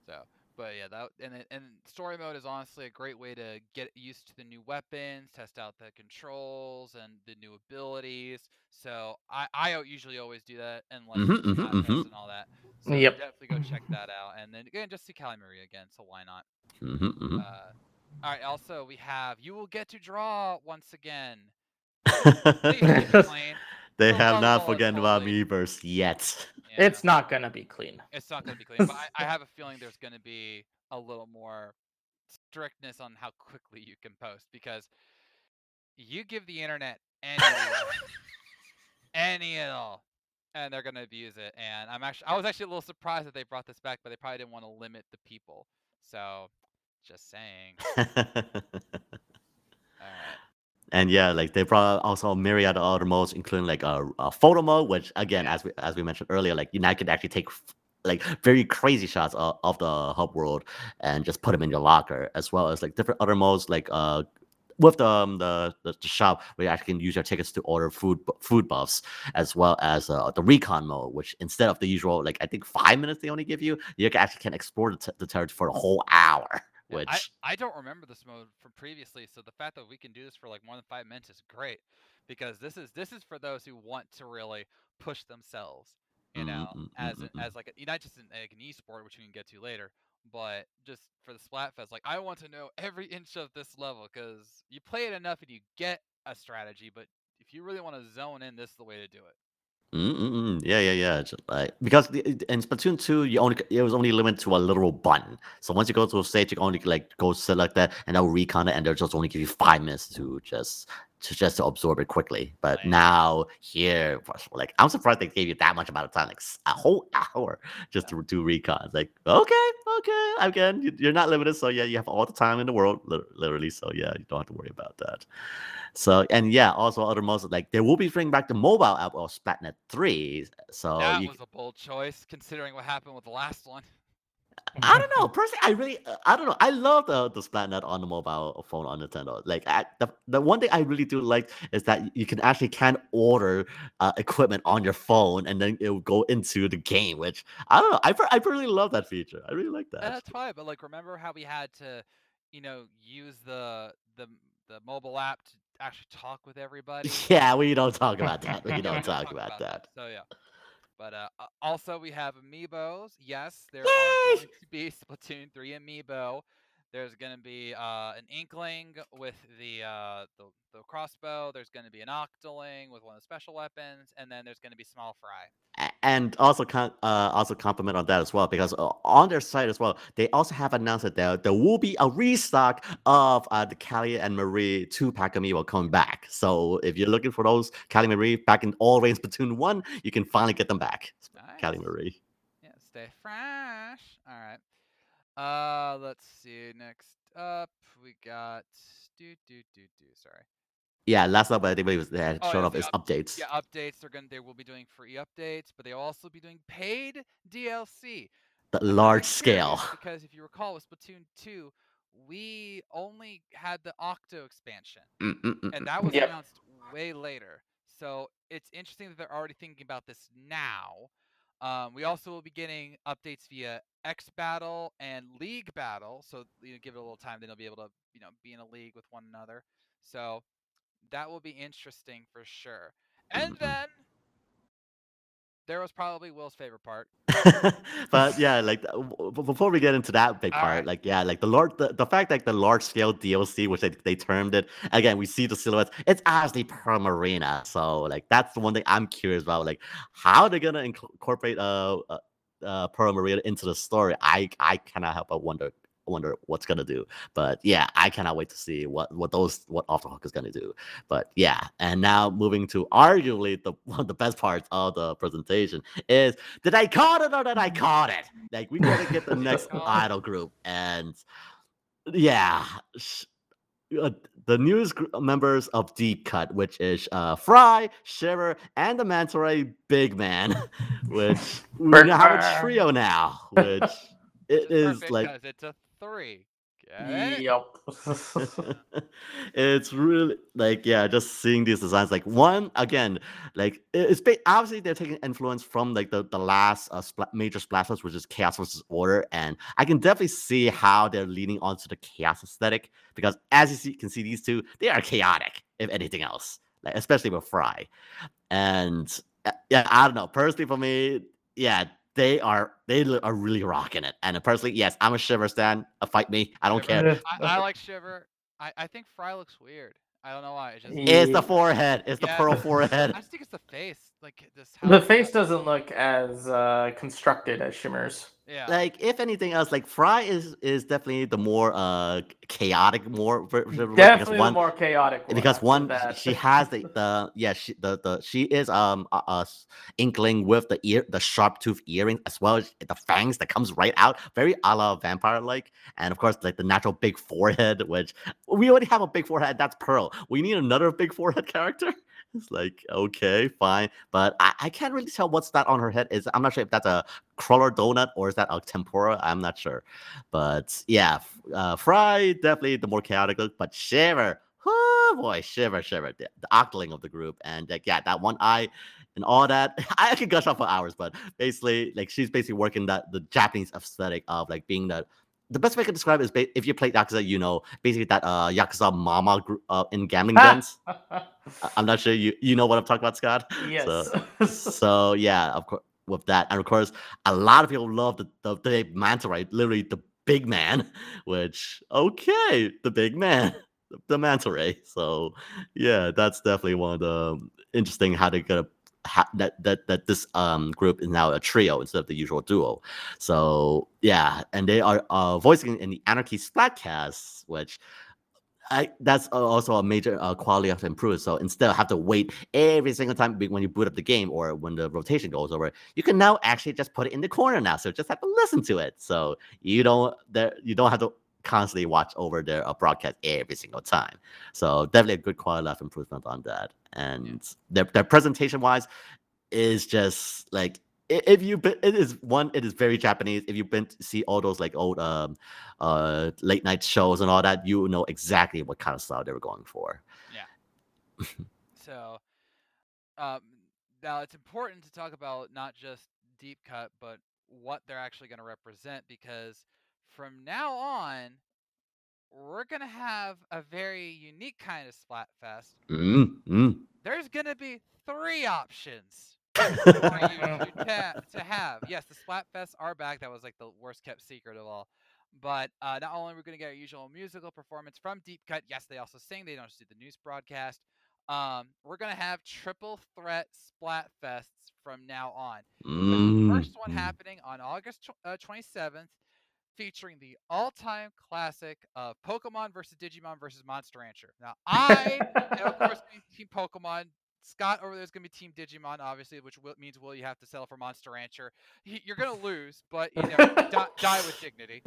Speaker 1: so, but yeah, that and it- and story mode is honestly a great way to get used to the new weapons, test out the controls and the new abilities. So I I usually always do that and like
Speaker 2: Mhm, mhm, mhm.
Speaker 1: and all that. So
Speaker 3: Yep.
Speaker 1: definitely go check that out, and then again just see Callie Marie again. So why not?
Speaker 2: hmm hmm
Speaker 1: Uh, all right. Also, we have you will get to draw once again. Please keep it clean.
Speaker 2: they have not forgotten about
Speaker 1: totally.
Speaker 2: Miiverse yet.
Speaker 1: Yeah,
Speaker 3: It's not gonna be clean.
Speaker 1: it's not going to be clean, but I, I have a feeling there's going to be a little more strictness on how quickly you can post because you give the internet any any at all, and they're going to abuse it. And I'm actually I was actually a little surprised that they brought this back, but they probably didn't want to limit the people. So, just saying.
Speaker 2: And yeah, like they brought also a myriad of other modes, including like a, a photo mode, which again, as we as we mentioned earlier, like you now can actually take like very crazy shots of, of the hub world and just put them in your locker, as well as like different other modes, like uh with the, um, the, the shop where you actually can use your tickets to order food food buffs, as well as uh, the recon mode, which instead of the usual like I think five minutes they only give you, you can actually can explore the, t- the territory for a whole hour. Which
Speaker 1: I, I don't remember this mode from previously, so the fact that we can do this for like more than five minutes is great because this is this is for those who want to really push themselves, you
Speaker 2: Mm,
Speaker 1: know,
Speaker 2: mm, mm,
Speaker 1: as
Speaker 2: mm,
Speaker 1: a-
Speaker 2: mm.
Speaker 1: as like a, not just in like an esport, which we can get to later, but just for the Splatfest, like I want to know every inch of this level because you play it enough and you get a strategy, but if you really want to zone in, this is the way to do it.
Speaker 2: Mm-mm-mm. Yeah, yeah, yeah. Just like because the, in Splatoon two, you only it was only limited to a literal button. So once you go to a stage, you can only like go select that, and that will recon it, and they'll just only give you five minutes to just to just to absorb it quickly. But
Speaker 1: Right.
Speaker 2: now here, like I'm surprised they gave you that much amount of time, like a whole hour just to do recons. Like okay, okay, again, you- you're not limited, so yeah, you have all the time in the world, literally. So yeah, you don't have to worry about that. So and yeah, also other modes like they will be bringing back the mobile app of Splatnet three. So
Speaker 1: that was a bold choice considering what happened with the last one.
Speaker 2: I don't know. Personally, I really, uh, I don't know. I love the the Splatnet on the mobile phone on Nintendo. Like, I, the the one thing I really do like is that you can actually can order uh, equipment on your phone, and then it will go into the game. Which I don't know. I I really love that feature. I really like that.
Speaker 1: And that's fine, but like remember how we had to, you know, use the the the mobile app to actually talk with everybody?
Speaker 2: yeah, we don't talk about that. We don't talk about that.
Speaker 1: So yeah. But uh, also we have amiibos. Yes, there
Speaker 2: Yay!
Speaker 1: are going to be Splatoon 3 amiibo. There's going to be uh, an Inkling with the, uh, the the crossbow. There's going to be an Octoling with one of the special weapons, and then there's going to be Small Fry.
Speaker 2: And also con- uh, also compliment on that as well because uh, on their site as well they also have announced that there, there will be a restock of uh, the Callie and Marie two pack amiibo coming back. So if you're looking for those Callie and Marie back in all range Platoon one, you can finally get them back. Callie Marie.
Speaker 1: Yeah, stay fresh. All right. Uh, let's see. Next up, we got do do do do. Sorry.
Speaker 2: Yeah, last up I think it was they had
Speaker 1: Oh,
Speaker 2: shown
Speaker 1: yeah,
Speaker 2: off is
Speaker 1: up-
Speaker 2: updates.
Speaker 1: Yeah, updates. They're gonna. They will be doing free updates, but they'll also be doing paid DLC.
Speaker 2: The large scale.
Speaker 1: Because if you recall, with Splatoon 2, we only had the Octo expansion,
Speaker 2: Mm, mm, mm,
Speaker 1: and
Speaker 2: mm.
Speaker 1: that was
Speaker 3: Yep.
Speaker 1: announced way later. So it's interesting that they're already thinking about this now. Um, we also will be getting updates via X Battle and League Battle. So you know, give it a little time, then you'll be able to you know be in a league with one another. So that will be interesting for sure. And
Speaker 2: Mhm.
Speaker 1: then there was probably Will's favorite part.
Speaker 2: but yeah, like uh, before we get into that big
Speaker 1: All
Speaker 2: part,
Speaker 1: right.
Speaker 2: like yeah, like the large the, the fact that the large scale DLC, which they, they termed it, again, we see the silhouettes. It's actually Pearl Marina, so like that's the one thing I'm curious about. Like how they're gonna inc- incorporate uh, uh uh Pearl Marina into the story. I I cannot help but wonder wonder what's gonna do. But yeah, I cannot wait to see what what those what Off the Hook is gonna do. But yeah, and now moving to arguably the one of the best parts of the presentation is did I call it or did I call it? Like we gotta get the next idol group, and yeah, sh- uh, the newest gr- members of Deep Cut, which is uh, Frye, Shiver, and the Manta Ray Big Man, which we
Speaker 3: Burn,
Speaker 2: now have a trio now, which it
Speaker 1: Which
Speaker 2: is
Speaker 1: perfect it's a three. Get it?
Speaker 3: Yep.
Speaker 2: it's really like yeah just seeing these designs like one again like it's obviously they're taking influence from like the, the last uh, spla- major splashes which is chaos versus order and i can definitely see how they're leaning onto the chaos aesthetic because as you see, can see these two they are chaotic if anything else like especially with frye and uh, yeah i don't know personally for me yeah they are they are really rocking it and personally yes i'm a shiver stan uh, fight me i don't
Speaker 1: Shiver.
Speaker 2: care
Speaker 1: I, I like Shiver. I, I think Frye looks weird. I don't know why. It just
Speaker 2: It's the forehead. It's the pearl forehead.
Speaker 1: I just think it's the face. Like this.
Speaker 3: The
Speaker 1: how-
Speaker 3: face doesn't look as uh, constructed as Shimmer's.
Speaker 1: Yeah.
Speaker 2: Like, if anything else, like Frye is is definitely the more uh chaotic, more
Speaker 3: Definitely the
Speaker 2: one
Speaker 3: more chaotic one.
Speaker 2: because one
Speaker 3: that.
Speaker 2: she has the the yeah she the the she is um a, a s- inkling with the ear the sharp tooth earring as well as the fangs that comes right out very a la vampire like and of course like the natural big forehead which we already have a big forehead that's Pearl we need another big forehead character it's like okay fine but I, I can't really tell what's that on her head. Is I'm not sure if that's a cruller donut or is that a tempura I'm not sure. But yeah uh, Frye definitely the more chaotic look but Shiver. Oh boy, shiver, shiver, the, the octoling of the group, and yeah, that one eye and all that. I could gush on for hours, but basically, like she's basically working that the Japanese aesthetic of like being the the best way I can describe it is ba- if you played Yakuza, you know, basically that uh Yakuza Mama group uh, in gambling dens. I'm not sure you you know what I'm talking about, Scott.
Speaker 3: yes.
Speaker 2: So, so yeah, of course with that, and of course, a lot of people love the the, the manta ray, literally the big man. Which okay, the big man, the, the manta ray. So yeah, that's definitely one of the interesting how they're gonna. Ha- that that that this um group is now a trio instead of the usual duo, so yeah, and they are uh voicing in the Anarchy Splatcast, which I, that's also a major uh, quality of improvement. So instead of have to wait every single time when you boot up the game or when the rotation goes over, you can now actually just put it in the corner now. So just have to listen to it. So you don't there you don't have to constantly watch over their uh, broadcast every single time. So definitely a good quality of improvement on that. And yeah. their their presentation wise is just like if you it is one it is very japanese if you've been to see all those like old um uh late night shows and all that you know exactly what kind of style they were going for
Speaker 1: yeah so um now it's important to talk about not just deep cut but what they're actually going to represent because from now on we're going to have a very unique kind of splatfest
Speaker 2: mm-hmm.
Speaker 1: there's going to be three options to, to have. Yes, the Splatfests are back. That was like the worst kept secret of all. But uh, not only are we going to get our usual musical performance from Deep Cut, yes, they also sing. They don't just do the news broadcast. Um, we're going to have triple threat Splatfests from now on.
Speaker 2: Mm.
Speaker 1: The first one happening on August tw- uh, 27th, featuring the all-time classic of Pokemon versus Digimon versus Monster Rancher. Now, I am of course Team Pokemon Scott over there is going to be Team Digimon, obviously, which will, means will you have to settle for Monster Rancher. He, you're going to lose, but you know, die, die, with dignity.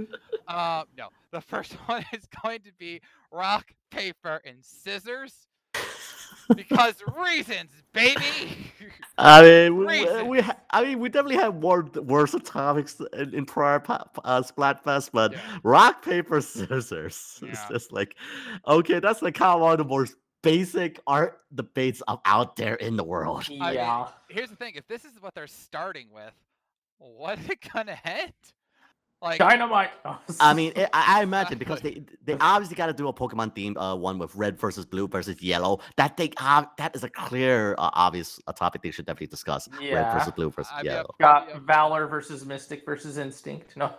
Speaker 1: Uh, no, the first one is going to be rock, paper, and scissors. Because reasons, baby.
Speaker 2: I mean, we, we ha- I mean, we definitely have more worse topics in, in prior uh, Splatfest, but yeah. rock, paper, scissors. Yeah. It's just like, okay, that's like kind of one of the most basic art debates out there in the world.
Speaker 3: Yeah. I mean,
Speaker 1: here's the thing: if this is what they're starting with, what is it gonna end?
Speaker 3: Like dynamite.
Speaker 2: I mean, it, I, I, imagine because they they obviously got to do a Pokemon theme uh, one with red versus blue versus yellow. That they uh, that is a clear, uh, obvious a topic they should definitely discuss. Yeah. Red versus blue versus I yellow.
Speaker 3: Got Valor versus Mystic versus Instinct. No.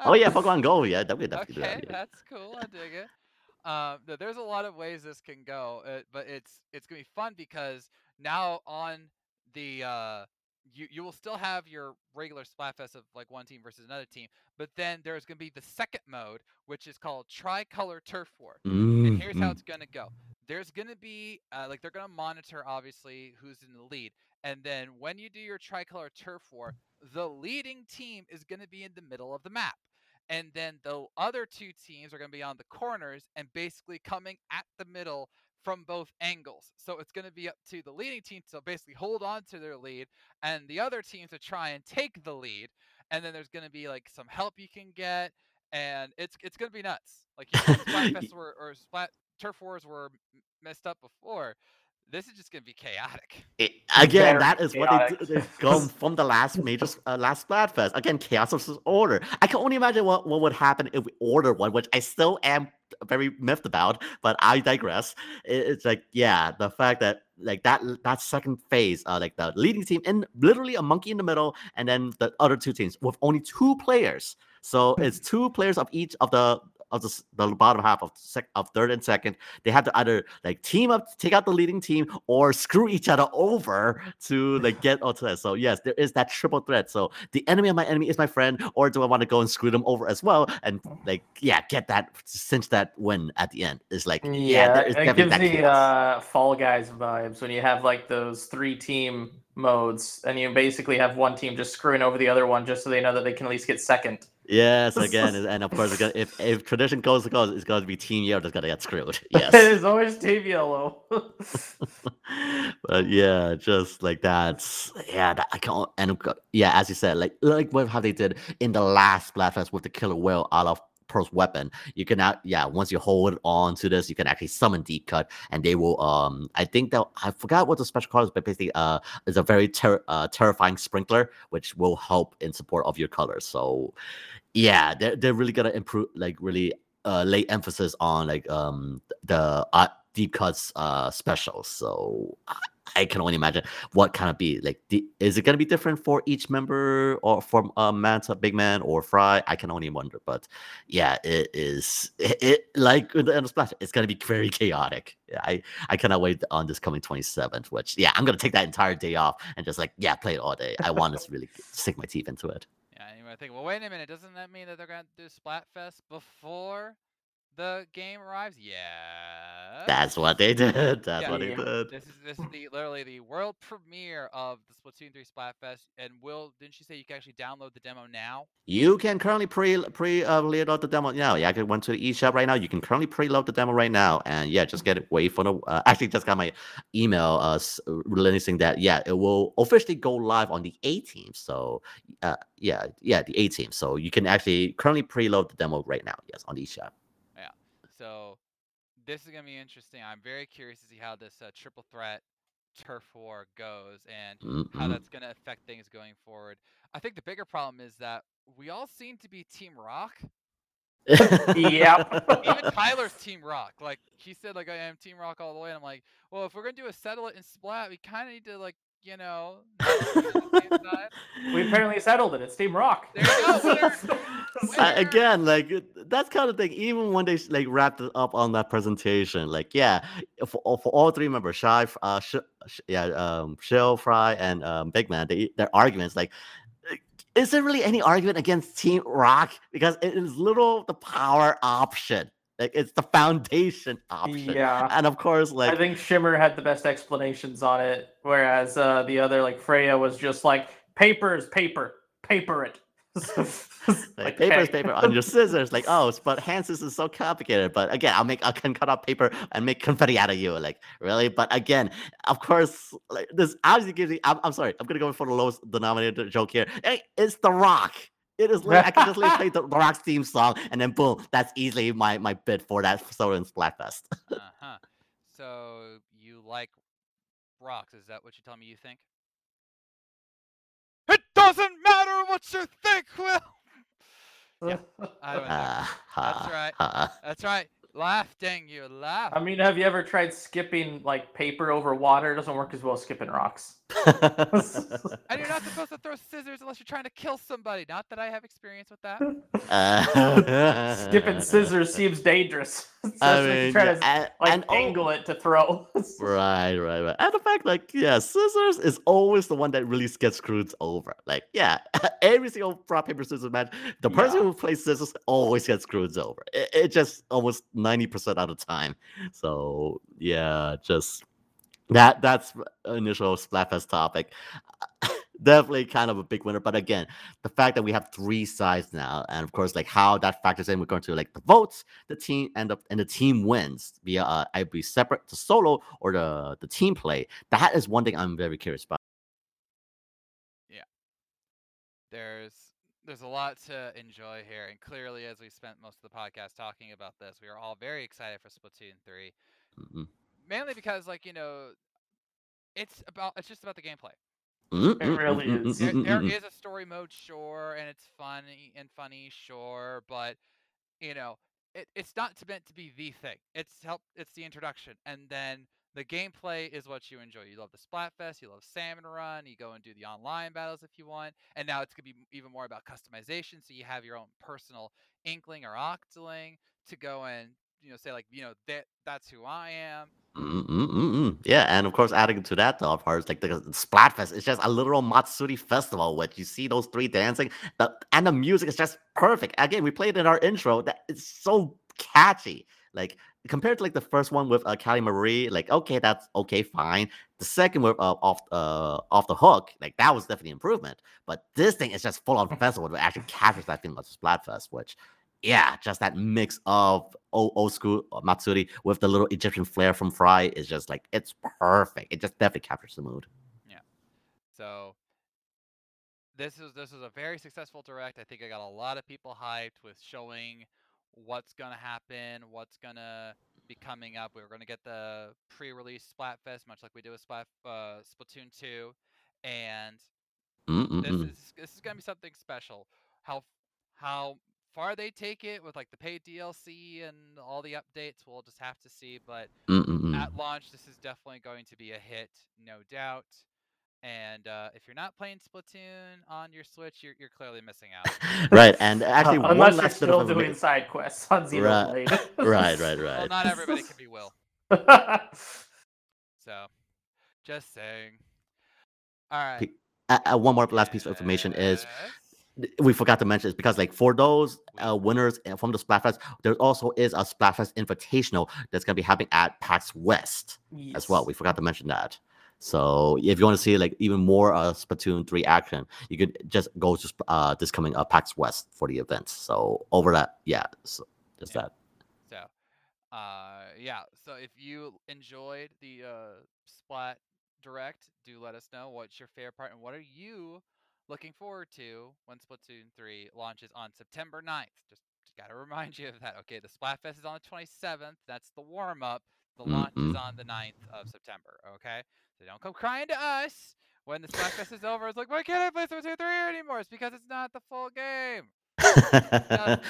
Speaker 2: oh yeah, Pokemon Go. Yeah, definitely definitely
Speaker 1: okay, that, yeah. that's cool. I dig it. Um, there's a lot of ways this can go, uh, but it's it's gonna be fun because now on the uh, you you will still have your regular Splatfest of like one team versus another team, but then there's gonna be the second mode, which is called Tricolor Turf War.
Speaker 2: Mm-hmm.
Speaker 1: And here's how it's gonna go. There's gonna be uh, like they're gonna monitor obviously who's in the lead, and then when you do your Tricolor Turf War, the leading team is gonna be in the middle of the map and then the other two teams are going to be on the corners and basically coming at the middle from both angles. So it's going to be up to the leading team to basically hold on to their lead and the other team to try and take the lead. And then there's going to be like some help you can get and it's it's going to be nuts. Like you know, Splatfest were, or Splat Turf Wars were messed up before this is just gonna be chaotic.
Speaker 2: It, again, that is chaotic. what they, they come from the last major uh, last Splatfest. Again, chaos versus order. I can only imagine what, what would happen if we order one, which I still am very miffed about, but I digress. It's like, yeah, the fact that like that that second phase, uh, like the leading team and literally a monkey in the middle, and then the other two teams with only two players. So it's two players of each of the of the, the bottom half of sec, of third and second, they have to either like team up, take out the leading team, or screw each other over to like get onto that. So yes, there is that triple threat. So the enemy of my enemy is my friend, or do I want to go and screw them over as well? And like yeah, get that cinch that win at the end. Is like yeah, yeah there is
Speaker 3: it gives the uh, Fall Guys vibes when you have like those three team modes and you basically have one team just screwing over the other one just so they know that they can at least get second.
Speaker 2: Yes, again, and of course, if if tradition goes to goes, it's going to be Team Yellow that's going to get screwed. Yes,
Speaker 3: it is always Team Yellow.
Speaker 2: but yeah, just like that. Yeah, that, I can't. And yeah, as you said, like like what how they did in the last Splatfest with the Killer Wail out of Pearl's weapon. You can now, yeah, once you hold on to this, you can actually summon deep cut, and they will. Um, I think that I forgot what the special card is, but basically, uh, is a very ter- uh, terrifying sprinkler, which will help in support of your colors. So, yeah, they're they're really gonna improve, like really uh, lay emphasis on like um the uh, deep cuts uh specials. So I can only imagine what kind of be like. is it going to be different for each member or for uh, Manta, Big Man, or Frye? I can only wonder. But yeah, it is. It, it like the splash. It's going to be very chaotic. I I cannot wait on this coming 27th. Which yeah, I'm going to take that entire day off and just like yeah, play it all day. I want to really sink my teeth into it.
Speaker 1: Yeah, you might think, well, wait a minute. Doesn't that mean that they're going to do Splatfest before the game arrives? Yeah.
Speaker 2: That's what they did. That's
Speaker 1: Yeah.
Speaker 2: what they
Speaker 3: Yeah.
Speaker 2: did.
Speaker 1: This is this is the literally the world premiere of the Splatoon 3 Splatfest. And Will, didn't you say you can actually download the demo now?
Speaker 2: You can currently pre pre uh, load the demo now. Yeah, I can went to the eShop right now. You can currently preload the demo right now, and yeah, just get it. Wait for the. Uh, actually, just got my email uh releasing that. Yeah, it will officially go live on the 18th. So, uh, yeah, yeah, the 18th. So you can actually currently preload the demo right now. Yes, on the eShop.
Speaker 1: So this is gonna be interesting. I'm very curious to see how this uh, triple threat turf war goes and how
Speaker 2: Mhm.
Speaker 1: that's gonna affect things going forward. I think the bigger problem is that we all seem to be Team Rock.
Speaker 3: Yep.
Speaker 1: Even Tyler's Team Rock. Like he said, like I am Team Rock all the way. And I'm like, well, if we're gonna do a settle it and splat, we kind of need to like, you know, not be on the same side.
Speaker 3: we apparently settled it. It's Team Rock.
Speaker 1: There you go, winner. Winner.
Speaker 2: again, like it- that's kind of thing. Even when they like wrapped it up on that presentation, like yeah, for all- for all three members, Shy, uh, Sh- Sh- yeah, um, Shell, Frye, and um, Big Man, they their arguments like. Is there really any argument against Team Rock? Because it is little the power option. Like it's the foundation option.
Speaker 3: Yeah.
Speaker 2: And of course, like
Speaker 3: I think Shiver had the best explanations on it, whereas uh, the other, like Frye, was just like paper is paper, paper it.
Speaker 2: Like paper is paper on your scissors. Like, oh, but hand scissors is so complicated. But again, I'll make I can cut out paper and make confetti out of you. Like, really? But again, of course, like this obviously gives me. I'm, I'm sorry. I'm gonna go for the lowest denominator joke here. Hey, it's The Rock. It is. Like, I can just play the, the Rock's theme song, and then boom, that's easily my my bid for that Soda and Splatfest.
Speaker 1: Uh huh. So you like rocks? Is that what you tell me you think? It doesn't matter what you think, Will. Yeah, I don't know.
Speaker 2: Ah, ha,
Speaker 1: right.
Speaker 2: ha.
Speaker 1: That's right. Laugh, dang you, laugh.
Speaker 3: I mean, have you ever tried skipping like paper over water? It doesn't work as well as skipping rocks.
Speaker 1: and you're not supposed to throw scissors unless you're trying to kill somebody. Not that I have experience with that.
Speaker 2: Uh,
Speaker 3: Skipping scissors seems dangerous.
Speaker 2: I
Speaker 3: Especially
Speaker 2: mean,
Speaker 3: you try
Speaker 2: yeah,
Speaker 3: to
Speaker 2: and,
Speaker 3: like
Speaker 2: and al-
Speaker 3: angle it to throw.
Speaker 2: Right, right, right. And the fact, like, yeah, scissors is always the one that really gets screwed over. Like, yeah, every single rock paper scissors match, the person
Speaker 3: Yeah.
Speaker 2: who plays scissors always gets screwed over. It, it just almost ninety percent of the time. So yeah, just that that's initial Splatfest topic. Definitely kind of a big winner, but again, the fact that we have three sides now, and of course, like how that factors in, we're going to like the votes, the team, and the and the team wins via uh, either be separate to solo or the the team play. That is one thing I'm very curious about. Yeah.
Speaker 1: There's there's a lot to enjoy here, and clearly, as we spent most of the podcast talking about this, we are all very excited for Splatoon 3.
Speaker 2: Mhm.
Speaker 1: Mainly because, like, you know, it's about it's just about the gameplay.
Speaker 2: Mm,
Speaker 3: It
Speaker 2: mm,
Speaker 3: really
Speaker 2: mm, mm,
Speaker 3: is.
Speaker 1: There, there is a story mode, sure, and it's funny and funny, sure, but you know, it, it's not meant to be the thing. It's help. It's the introduction, and then the gameplay is what you enjoy. You love the Splatfest, you love Salmon Run, you go and do the online battles if you want, and now it's gonna be even more about customization. So you have your own personal Inkling or Octoling to go and you know say like you know that that's who I am.
Speaker 2: Mm, mm, mm, mm. Yeah, and of course, adding to that, the part is like the Splatfest. It's just a literal Matsuri festival, which you see those three dancing, the, and the music is just perfect. Again, we played in our intro. That it's so catchy. Like compared to like the first one with uh, Callie Marie, like okay, that's okay, fine. The second with uh, off uh off the hook, like that was definitely improvement. But this thing is just full on festival that actually captures that feeling of Splatfest, which yeah, just that mix of old, old school uh, Matsuri with the little Egyptian flair from Frye is just like it's perfect. It just definitely captures the mood. Yeah.
Speaker 1: So this is this was a very successful direct. I think I got a lot of people hyped with showing what's gonna happen, what's gonna be coming up. We were gonna get the pre-release Splatfest, much like we do with Splat uh, Splatoon 2, and this is this is gonna be something special. How how far they take it with like the paid DLC and all the updates, we'll just have to see. But
Speaker 2: Mm-mm-mm.
Speaker 1: at launch, this is definitely going to be a hit, no doubt. And uh, if you're not playing Splatoon on your Switch, you're, you're clearly missing out.
Speaker 2: right, and actually,
Speaker 3: Uh,
Speaker 2: one
Speaker 3: unless you're
Speaker 2: last bit
Speaker 3: still
Speaker 2: of
Speaker 3: doing
Speaker 2: informa-
Speaker 3: side quests on Xenoblade.
Speaker 2: right, right,
Speaker 1: Well,
Speaker 2: right.
Speaker 1: not everybody can be Will. So, just saying. All right.
Speaker 2: Uh, uh, one more last piece of information is we forgot to mention is because like for those uh, winners uh, from the Splatfest, there also is a Splatfest Invitational that's gonna be happening at PAX West as well. We forgot to mention that. So if you want to see like even more uh, Splatoon 3 action, you could just go to uh, this coming uh, PAX West for the event. So over that, yeah, so just
Speaker 1: Yeah.
Speaker 2: that.
Speaker 1: So, uh, yeah. So if you enjoyed the uh, Splat Direct, do let us know what's your favorite part and what are you looking forward to when Splatoon 3 launches on September 9th. Just, just got to remind you of that. Okay, the Splatfest is on the 27th. That's the warm up. The launch is
Speaker 2: Mhm.
Speaker 1: on the 9th of September. Okay, so don't come crying to us when the Splatfest is over. It's like, why can't I play Splatoon 3 anymore? It's because it's not the full game.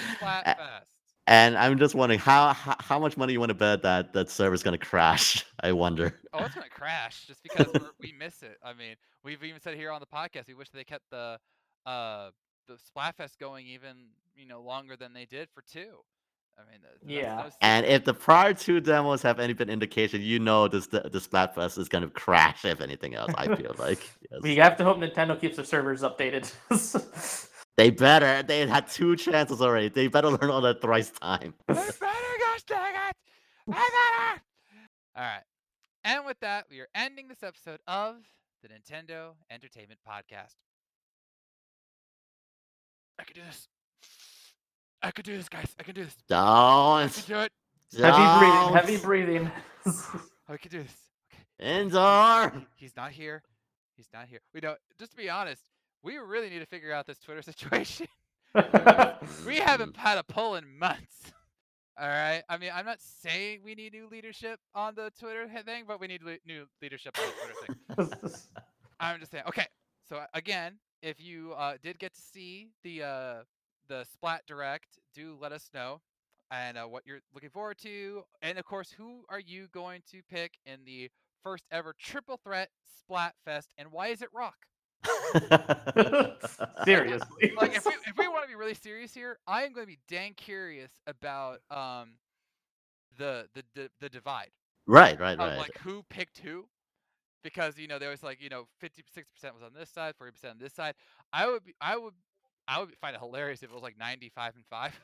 Speaker 2: And I'm just wondering how, how how much money you want to bet that that server's gonna crash? I wonder.
Speaker 1: Oh, it's gonna crash just because we're, we miss it. I mean, we've even said here on the podcast we wish they kept the uh the Splatfest going even you know longer than they did for two. I mean, that's
Speaker 3: Yeah.
Speaker 1: no
Speaker 2: And if the prior two demos have any bit indication, you know this the, the Splatfest is gonna crash if anything else. I feel like yes.
Speaker 3: We have to hope Nintendo keeps their servers updated.
Speaker 2: they better. They had two chances already. They better learn all that thrice time.
Speaker 1: I better gosh dang it! I better. All right, and with that, we are ending this episode of the Nintendo Entertainment Podcast. I can do this. I could do this, guys. I can do this. I
Speaker 2: Don't.
Speaker 1: I can do it.
Speaker 3: heavy breathing. Heavy
Speaker 2: don't.
Speaker 3: breathing.
Speaker 1: I can do this.
Speaker 2: Indoor.
Speaker 1: He's not here. He's not here. We don't. Just to be honest, we really need to figure out this Twitter situation. we haven't had a poll in months. All right. I mean, I'm not saying we need new leadership on the Twitter thing, but we need le- new leadership on the Twitter thing. I'm just saying. Okay. So again, if you uh, did get to see the uh, the Splat Direct, do let us know and uh, what you're looking forward to, and of course, who are you going to pick in the first ever triple threat Splat Fest, and why is it Rock?
Speaker 3: Seriously.
Speaker 1: like if we if we want to be really serious here, I am going to be dang curious about um the the the, the divide
Speaker 2: right, right, right.
Speaker 1: like who picked who, because you know there was like you know fifty six percent was on this side, forty percent on this side. I would be I would I would find it hilarious if it was like ninety five and five,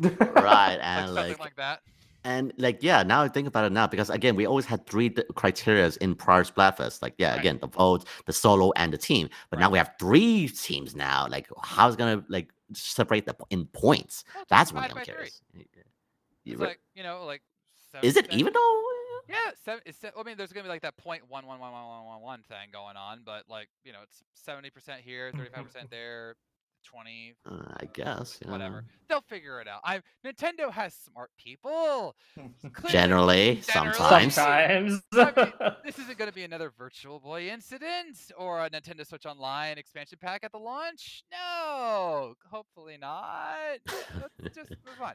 Speaker 2: right,
Speaker 1: like
Speaker 2: and
Speaker 1: something
Speaker 2: like,
Speaker 1: like that.
Speaker 2: and like yeah. Now I think about it now because again, we always had three d- criterias in prior Splatfest. Like yeah,
Speaker 1: Right.
Speaker 2: again, the vote, the solo, and the team. But now we have three teams now. Like how's gonna like separate the in points?
Speaker 1: Well,
Speaker 2: That's
Speaker 1: divide
Speaker 2: I'm curious.
Speaker 1: It's
Speaker 2: right.
Speaker 1: like you know like.
Speaker 2: Is it
Speaker 1: 70%.
Speaker 2: even though?
Speaker 1: Yeah, seven. It's, I mean, there's gonna be like that point one one one one one one one thing going on, but like you know, it's seventy percent here, thirty five percent there, twenty,
Speaker 2: Uh, I guess. yeah.
Speaker 1: whatever. They'll figure it out. I Nintendo has smart people.
Speaker 2: Generally,
Speaker 1: Generally.
Speaker 2: sometimes.
Speaker 3: Sometimes.
Speaker 1: I mean, this isn't going to be another Virtual Boy incident or a Nintendo Switch Online expansion pack at the launch. No, hopefully not. Let's just move on.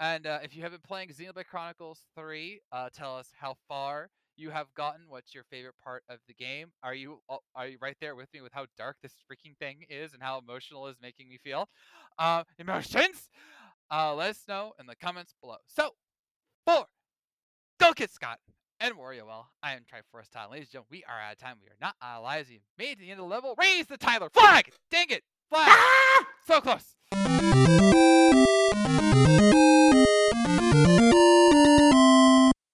Speaker 1: And uh, if you have been playing Xenoblade Chronicles 3, uh, tell us how far you have gotten. What's your favorite part of the game? Are you are you right there with me with how dark this freaking thing is and how emotional is making me feel? Uh, emotions. Uh, let us know in the comments below. So, four, Go get Scott and Wario well. I am Triforce Tyler. Ladies and gentlemen, we are out of time. We are not allies. We made it to the end of the level. Raise the Tyler flag! Dang it! Flag! So close!